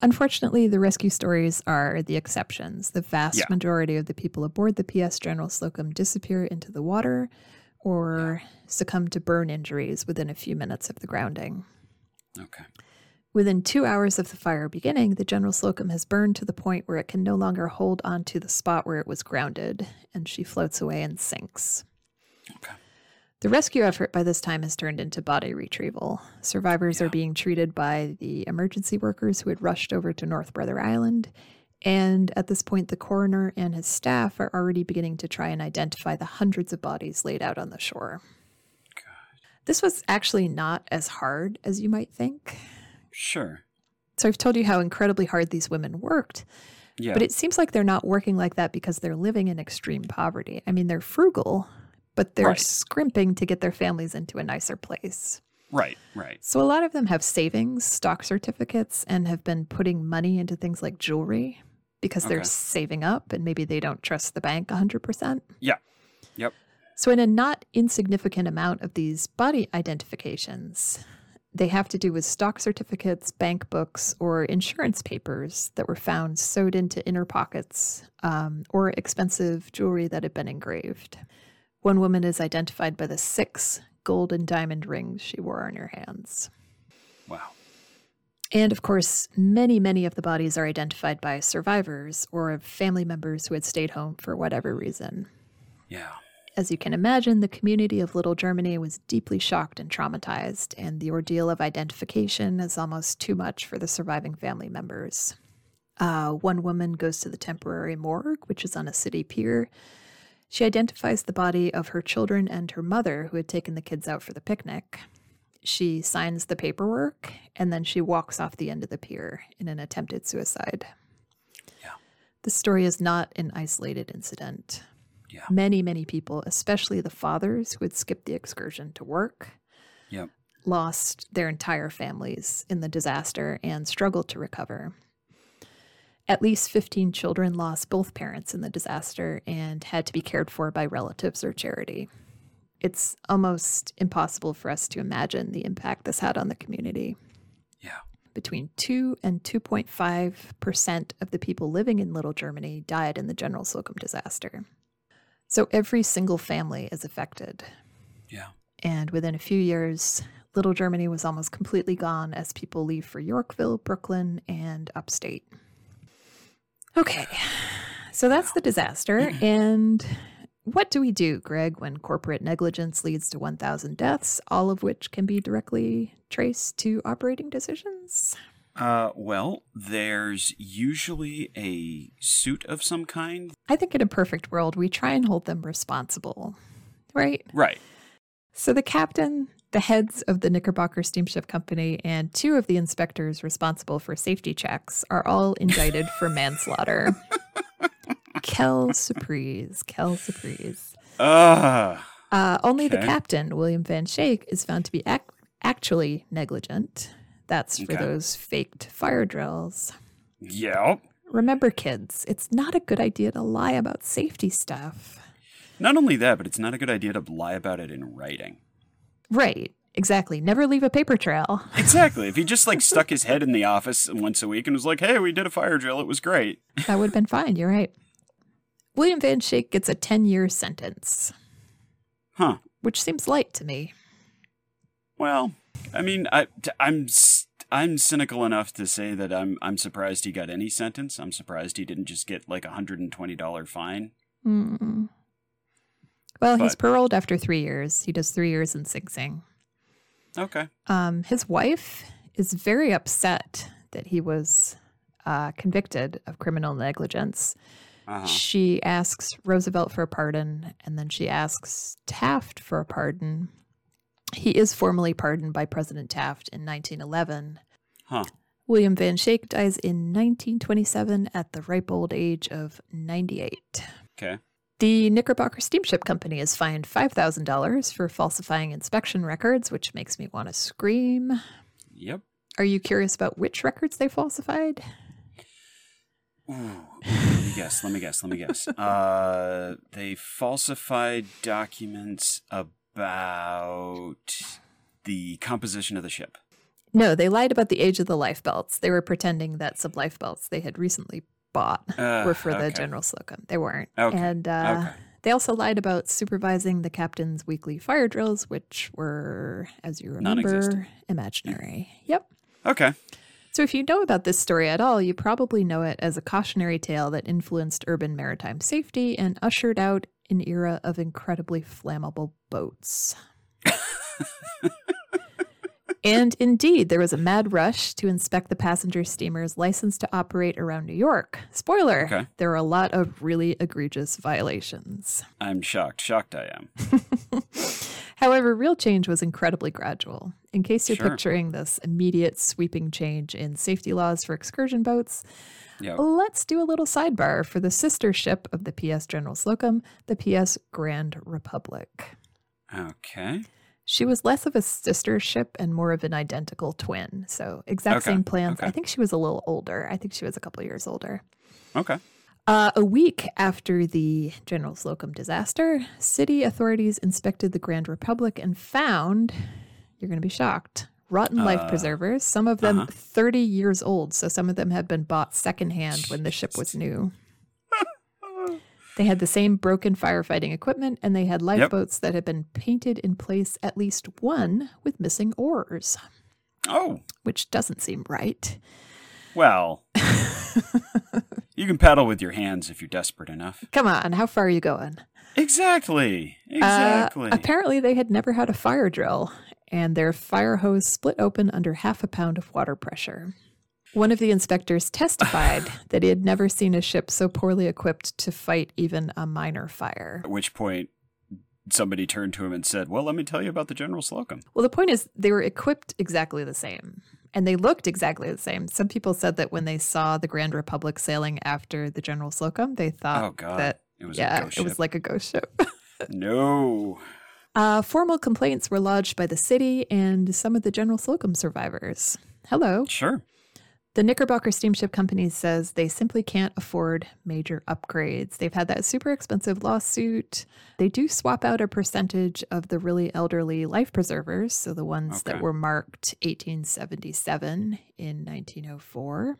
Speaker 1: Unfortunately, the rescue stories are the exceptions. The vast
Speaker 2: Yeah.
Speaker 1: majority of the people aboard the PS General Slocum disappear into the water or succumb to burn injuries within a few minutes of the grounding.
Speaker 2: okay.
Speaker 1: Within two hours of the fire beginning, the General Slocum has burned to the point where it can no longer hold onto the spot where it was grounded, and she floats away and sinks.
Speaker 2: Okay.
Speaker 1: The rescue effort by this time has turned into body retrieval. Survivors are being treated by the emergency workers who had rushed over to North Brother Island. And at this point, the coroner and his staff are already beginning to try and identify the hundreds of bodies laid out on the shore. This was actually not as hard as you might think.
Speaker 2: Sure.
Speaker 1: So I've told you how incredibly hard these women worked,
Speaker 2: Yeah.
Speaker 1: but it seems like they're not working like that because they're living in extreme poverty. I mean, they're frugal, but they're
Speaker 2: Right.
Speaker 1: scrimping to get their families into a nicer place.
Speaker 2: Right, right.
Speaker 1: So a lot of them have savings, stock certificates, and have been putting money into things like jewelry because they're saving up and maybe they don't trust the bank 100%.
Speaker 2: Yeah. Yep.
Speaker 1: So, in a not insignificant amount of these body identifications, they have to do with stock certificates, bank books, or insurance papers that were found sewed into inner pockets um, or expensive jewelry that had been engraved. One woman is identified by the six gold and diamond rings she wore on her hands.
Speaker 2: Wow.
Speaker 1: And of course, many, many of the bodies are identified by survivors or of family members who had stayed home for whatever reason.
Speaker 2: Yeah.
Speaker 1: As you can imagine, the community of Little Germany was deeply shocked and traumatized, and the ordeal of identification is almost too much for the surviving family members. Uh, one woman goes to the temporary morgue, which is on a city pier. She identifies the body of her children and her mother, who had taken the kids out for the picnic. She signs the paperwork, and then she walks off the end of the pier in an attempted suicide.
Speaker 2: Yeah.
Speaker 1: The story is not an isolated incident.
Speaker 2: Yeah.
Speaker 1: Many, many people, especially the fathers who had skipped the excursion to work,
Speaker 2: Yep.
Speaker 1: lost their entire families in the disaster and struggled to recover. At least 15 children lost both parents in the disaster and had to be cared for by relatives or charity. It's almost impossible for us to imagine the impact this had on the community.
Speaker 2: Yeah.
Speaker 1: Between 2 and 2.5% of the people living in Little Germany died in the General Slocum disaster. So every single family is affected.
Speaker 2: Yeah.
Speaker 1: And within a few years, Little Germany was almost completely gone as people leave for Yorkville, Brooklyn, and upstate. Okay, so that's the disaster. <clears throat> And what do we do, Greg, when corporate negligence leads to 1,000 deaths, all of which can be directly traced to operating decisions?
Speaker 2: Uh, well, there's usually a suit of some kind.
Speaker 1: I think in a perfect world, we try and hold them responsible, right?
Speaker 2: Right.
Speaker 1: So the captain, the heads of the Knickerbocker Steamship Company, and two of the inspectors responsible for safety checks are all indicted for <laughs> manslaughter. Kel surprise! Kel surprise!
Speaker 2: Ah.
Speaker 1: Uh, only the captain, William Van Schaick, is found to be ac- actually negligent. That's for
Speaker 2: Okay.
Speaker 1: those faked fire drills.
Speaker 2: yep.
Speaker 1: Remember, kids, it's not a good idea to lie about safety stuff.
Speaker 2: Not only that, but it's not a good idea to lie about it in writing.
Speaker 1: Right, exactly. Never leave a paper trail. <laughs>
Speaker 2: Exactly. if he just like stuck his head in the office once a week and was like, "Hey, we did a fire drill. It was great." <laughs>
Speaker 1: That would have been fine. You're right. William Van Schaick gets a 10 year sentence,
Speaker 2: Huh.
Speaker 1: which seems light to me.
Speaker 2: Well, I mean, I, I'm I'm cynical enough to say that I'm I'm surprised he got any sentence. I'm surprised he didn't just get like a hundred and twenty dollar fine.
Speaker 1: Hmm. Well, he's paroled after three years. He does three years in Sing Sing.
Speaker 2: Okay.
Speaker 1: Um, his wife is very upset that he was uh, convicted of criminal negligence.
Speaker 2: Uh huh.
Speaker 1: She asks Roosevelt for a pardon, and then she asks Taft for a pardon. He is formally pardoned by President Taft in 1911.
Speaker 2: Huh.
Speaker 1: William Van Schaick dies in 1927 at the ripe old age of 98.
Speaker 2: Okay.
Speaker 1: The Knickerbocker Steamship Company is fined $5,000 for falsifying inspection records, which makes me want to scream.
Speaker 2: Yep.
Speaker 1: Are you curious about which records they falsified?
Speaker 2: Ooh. Let me guess. Let me guess. Let me guess. <laughs> Uh, they falsified documents about the composition of the ship.
Speaker 1: No, they lied about the age of the life belts. They were pretending that some life belts they had recently bought
Speaker 2: Uh,
Speaker 1: were for the. General Slocum. They weren't.
Speaker 2: Okay,
Speaker 1: And uh,
Speaker 2: okay.
Speaker 1: they also lied about supervising the captain's weekly fire drills, which were, as you remember, imaginary. Yep.
Speaker 2: Okay.
Speaker 1: So, if you know about this story at all, you probably know it as a cautionary tale that influenced urban maritime safety and ushered out an era of incredibly flammable boats. and indeed, there was a mad rush to inspect the passenger steamers licensed to operate around New York. Spoiler
Speaker 2: Okay.
Speaker 1: there were a lot of really egregious violations.
Speaker 2: I'm shocked. Shocked I am. <laughs>
Speaker 1: However, real change was incredibly gradual. In case you're
Speaker 2: Sure.
Speaker 1: picturing this immediate sweeping change in safety laws for excursion boats,
Speaker 2: Yep.
Speaker 1: let's do a little sidebar for the sister ship of the PS General Slocum, the PS Grand Republic.
Speaker 2: Okay.
Speaker 1: She was less of a sister ship and more of an identical twin. So exact
Speaker 2: Okay,
Speaker 1: same plans.
Speaker 2: okay.
Speaker 1: I think she was a little older. I think she was a couple years older.
Speaker 2: Okay.
Speaker 1: Uh, a week after the General Slocum disaster, city authorities inspected the Grand Republic and found, you're going to be shocked, rotten life
Speaker 2: Uh,
Speaker 1: preservers, some of them
Speaker 2: uh-huh.
Speaker 1: 30 years old. So some of them had been bought secondhand when the ship was new. They had the same broken firefighting equipment and they had lifeboats that had been painted in place, at least one with missing oars,
Speaker 2: Oh,
Speaker 1: which doesn't seem right.
Speaker 2: well. you can paddle with your hands if you're desperate enough.
Speaker 1: Come on, how far are you going?
Speaker 2: Exactly.
Speaker 1: Uh,
Speaker 2: Exactly.
Speaker 1: apparently, they had never had a fire drill, and their fire hose split open under half a pound of water pressure. One of the inspectors <laughs> testified that he had never seen a ship so poorly equipped to fight even a minor fire.
Speaker 2: At which point, somebody turned to him and said, Well, let me tell you about the General Slocum.
Speaker 1: Well, the point is, they were equipped exactly the same, and they looked exactly the same. Some people said that when they saw the Grand Republic sailing after the General Slocum, they thought
Speaker 2: oh, God.
Speaker 1: that
Speaker 2: it was a
Speaker 1: yeah, it was like a ghost ship. <laughs>
Speaker 2: no.
Speaker 1: Uh, formal complaints were lodged by the city and some of the General Slocum survivors. Hello.
Speaker 2: Sure.
Speaker 1: The Knickerbocker Steamship Company says they simply can't afford major upgrades. They've had that super expensive lawsuit. They do swap out a percentage of the really elderly life preservers, so the ones that were marked 1877 in 1904.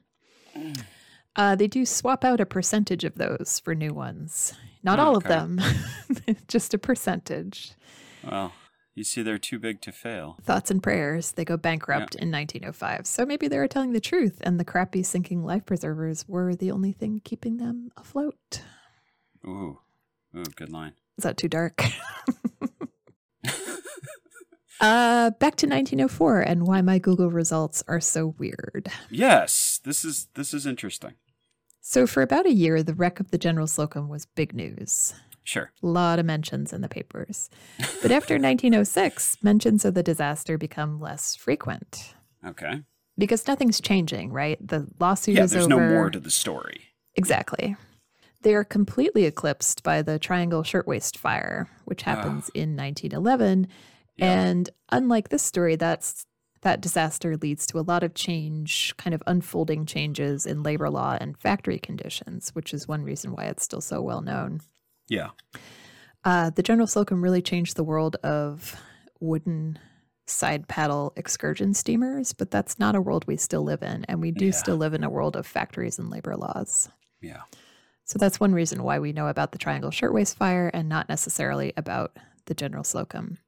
Speaker 1: Uh, they do swap out a percentage of those for new ones. Not all of them, <laughs> just a percentage.
Speaker 2: Well, you see, they're too big to fail.
Speaker 1: thoughts and prayers. They go bankrupt in 1905. So maybe they were telling the truth, and the crappy sinking life preservers were the only thing keeping them afloat.
Speaker 2: Ooh. Ooh, good line.
Speaker 1: Is that too dark? <laughs> uh, back to 1904 and why my Google results are so weird.
Speaker 2: Yes, this is this is interesting.
Speaker 1: So, for about a year, the wreck of the General Slocum was big news.
Speaker 2: Sure.
Speaker 1: A lot of mentions in the papers. But after <laughs> 1906, mentions of the disaster become less frequent
Speaker 2: Okay.
Speaker 1: because nothing's changing, right? The lawsuit
Speaker 2: Yeah,
Speaker 1: is
Speaker 2: there's
Speaker 1: over.
Speaker 2: no more to the story.
Speaker 1: Exactly. They are completely eclipsed by the Triangle Shirtwaist Fire, which happens in 1911.
Speaker 2: Yeah.
Speaker 1: And unlike this story, that's that disaster leads to a lot of change, kind of unfolding changes in labor law and factory conditions, which is one reason why it's still so well known.
Speaker 2: Yeah.
Speaker 1: Uh, the General Slocum really changed the world of wooden side paddle excursion steamers, but that's not a world we still live in. And we do
Speaker 2: Yeah.
Speaker 1: still live in a world of factories and labor laws.
Speaker 2: Yeah.
Speaker 1: So that's one reason why we know about the Triangle Shirtwaist Fire and not necessarily about the General Slocum.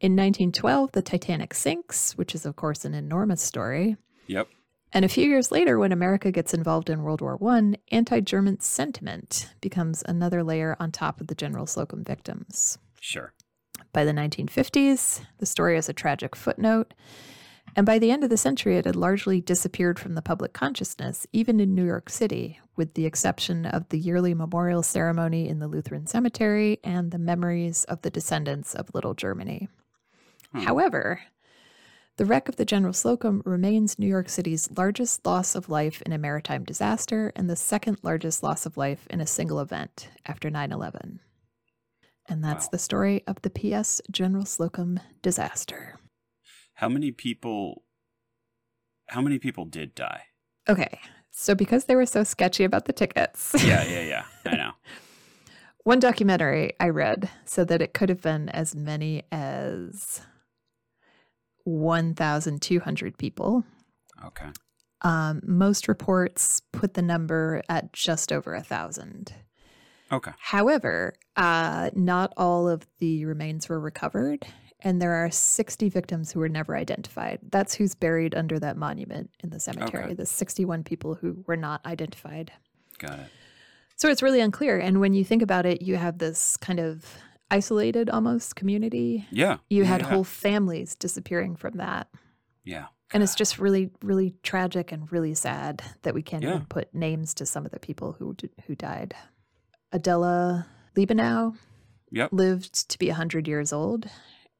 Speaker 1: In 1912, the Titanic sinks, which is, of course, an enormous story.
Speaker 2: Yep.
Speaker 1: And a few years later, when America gets involved in World War I, anti German sentiment becomes another layer on top of the General Slocum victims.
Speaker 2: Sure.
Speaker 1: By the 1950s, the story is a tragic footnote. And by the end of the century, it had largely disappeared from the public consciousness, even in New York City, with the exception of the yearly memorial ceremony in the Lutheran Cemetery and the memories of the descendants of Little Germany.
Speaker 2: Hmm.
Speaker 1: However, the wreck of the General Slocum remains New York City's largest loss of life in a maritime disaster and the second largest loss of life in a single event after 9 11. And that's
Speaker 2: Wow.
Speaker 1: the story of the PS General Slocum disaster.
Speaker 2: How many people how many people did die?
Speaker 1: Okay, so because they were so sketchy about the tickets,
Speaker 2: Yeah, yeah, <laughs> yeah. I know.
Speaker 1: one documentary I read said that it could have been as many as 1,200 people.
Speaker 2: Okay.
Speaker 1: Um, most reports put the number at just over a thousand.
Speaker 2: Okay.
Speaker 1: However, uh, not all of the remains were recovered, and there are 60 victims who were never identified. That's who's buried under that monument in the cemetery,
Speaker 2: Okay.
Speaker 1: the 61 people who were not identified.
Speaker 2: Got it.
Speaker 1: So it's really unclear. And when you think about it, you have this kind of isolated almost community.
Speaker 2: Yeah.
Speaker 1: You had
Speaker 2: yeah.
Speaker 1: whole families disappearing from that.
Speaker 2: Yeah.
Speaker 1: And it's just really, really tragic and really sad that we can't
Speaker 2: Yeah.
Speaker 1: even put names to some of the people who who died. Adella Liebenow
Speaker 2: Yep.
Speaker 1: lived to be 100 years old,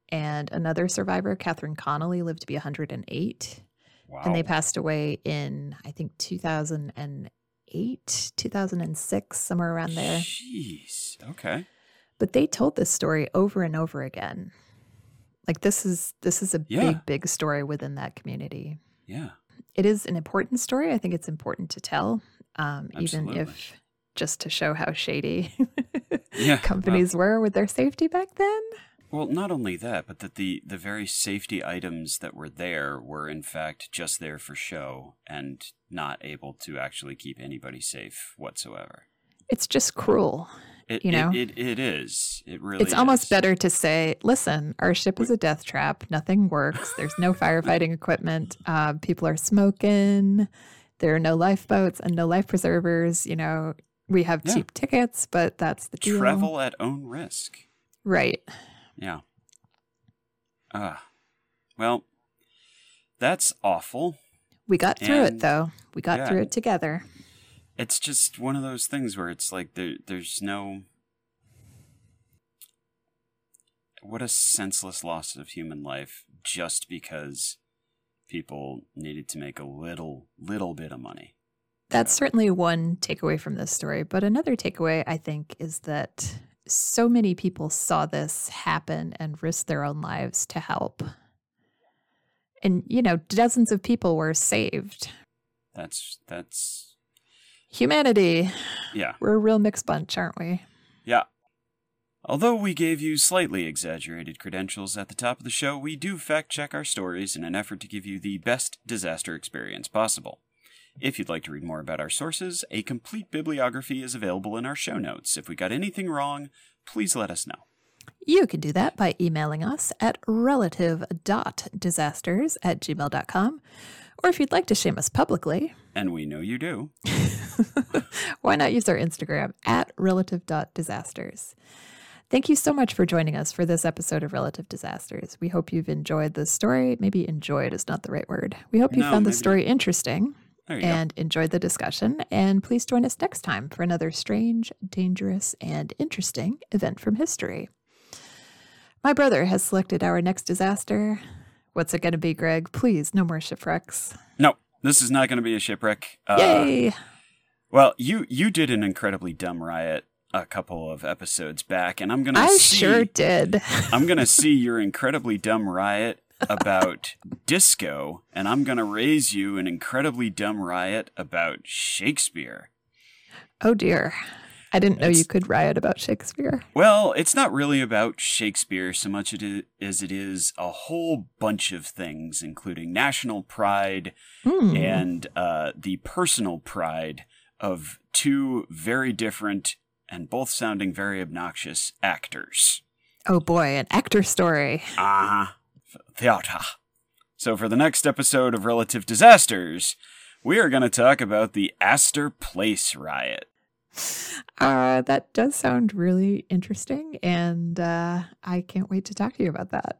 Speaker 1: and another survivor, Catherine Connolly, lived to be 108.
Speaker 2: Wow.
Speaker 1: And they passed away in, I think, 2008, 2006, somewhere around there.
Speaker 2: Jeez. Okay.
Speaker 1: But they told this story over and over again. Like this is this is a
Speaker 2: Yeah.
Speaker 1: big big story within that community.
Speaker 2: Yeah.
Speaker 1: It is an important story. I think it's important to tell, um, even if just to show how shady <laughs>
Speaker 2: Yeah, well-
Speaker 1: companies were with their safety back then.
Speaker 2: Well, not only that, but that the, the very safety items that were there were in fact just there for show and not able to actually keep anybody safe whatsoever.
Speaker 1: It's just cruel.
Speaker 2: It,
Speaker 1: You know?
Speaker 2: it, it, it is. It really
Speaker 1: it's almost better to say, listen, our ship is a death trap. Nothing works. There's no <laughs> firefighting equipment. Uh, people are smoking. There are no lifeboats and no life preservers. You know, we have
Speaker 2: Yeah.
Speaker 1: cheap tickets, but that's the deal.
Speaker 2: Travel at own risk.
Speaker 1: Right.
Speaker 2: Yeah. Ah. well, that's awful.
Speaker 1: We got through it, though. We got
Speaker 2: yeah.
Speaker 1: through it together.
Speaker 2: It's just one of those things where it's like there there's no what a senseless loss of human life just because people needed to make a little little bit of money.
Speaker 1: That's
Speaker 2: Yeah.
Speaker 1: certainly one takeaway from this story. But another takeaway, I think, is that so many people saw this happen and risked their own lives to help. And, you know, dozens of people were saved.
Speaker 2: That's that's
Speaker 1: Humanity,
Speaker 2: yeah.
Speaker 1: we're a real mixed bunch, aren't we?
Speaker 2: Yeah. Although we gave you slightly exaggerated credentials at the top of the show, we do fact check our stories in an effort to give you the best disaster experience possible. If you'd like to read more about our sources, a complete bibliography is available in our show notes. If we got anything wrong, please let us know.
Speaker 1: You can do that by emailing us at relative.disasters at gmail.com. Or if you'd like to shame us publicly,
Speaker 2: And we know you do. <laughs>
Speaker 1: why not use our Instagram at relative.disasters? Thank you so much for joining us for this episode of Relative Disasters. We hope you've enjoyed the story. Maybe enjoyed is not the right word. We hope you
Speaker 2: No,
Speaker 1: found the story interesting and enjoyed the discussion. And please join us next time for another strange, dangerous, and interesting event from history. My brother has selected our next disaster. What's it going to be, Greg? Please, no more shipwrecks.
Speaker 2: No, this is not going to be a shipwreck. Uh,
Speaker 1: Yay!
Speaker 2: Well, you you did an incredibly dumb riot a couple of episodes back, and I'm to
Speaker 1: I
Speaker 2: see
Speaker 1: sure did. <laughs>
Speaker 2: I'm going to see <laughs> your incredibly dumb riot about disco, and I'm going to raise you an incredibly dumb riot about Shakespeare.
Speaker 1: Oh dear. I didn't know you could riot about Shakespeare.
Speaker 2: Well, it's not really about Shakespeare so much as it is a whole bunch of things, including national pride
Speaker 1: Hmm.
Speaker 2: and uh, the personal pride of two very different and both sounding very obnoxious actors.
Speaker 1: Oh boy, an actor story.
Speaker 2: Ah, theater. So for the next episode of Relative Disasters, we are going to talk about the Astor Place riot.
Speaker 1: Uh, that does sound really interesting, and uh, I can't wait to talk to you about that.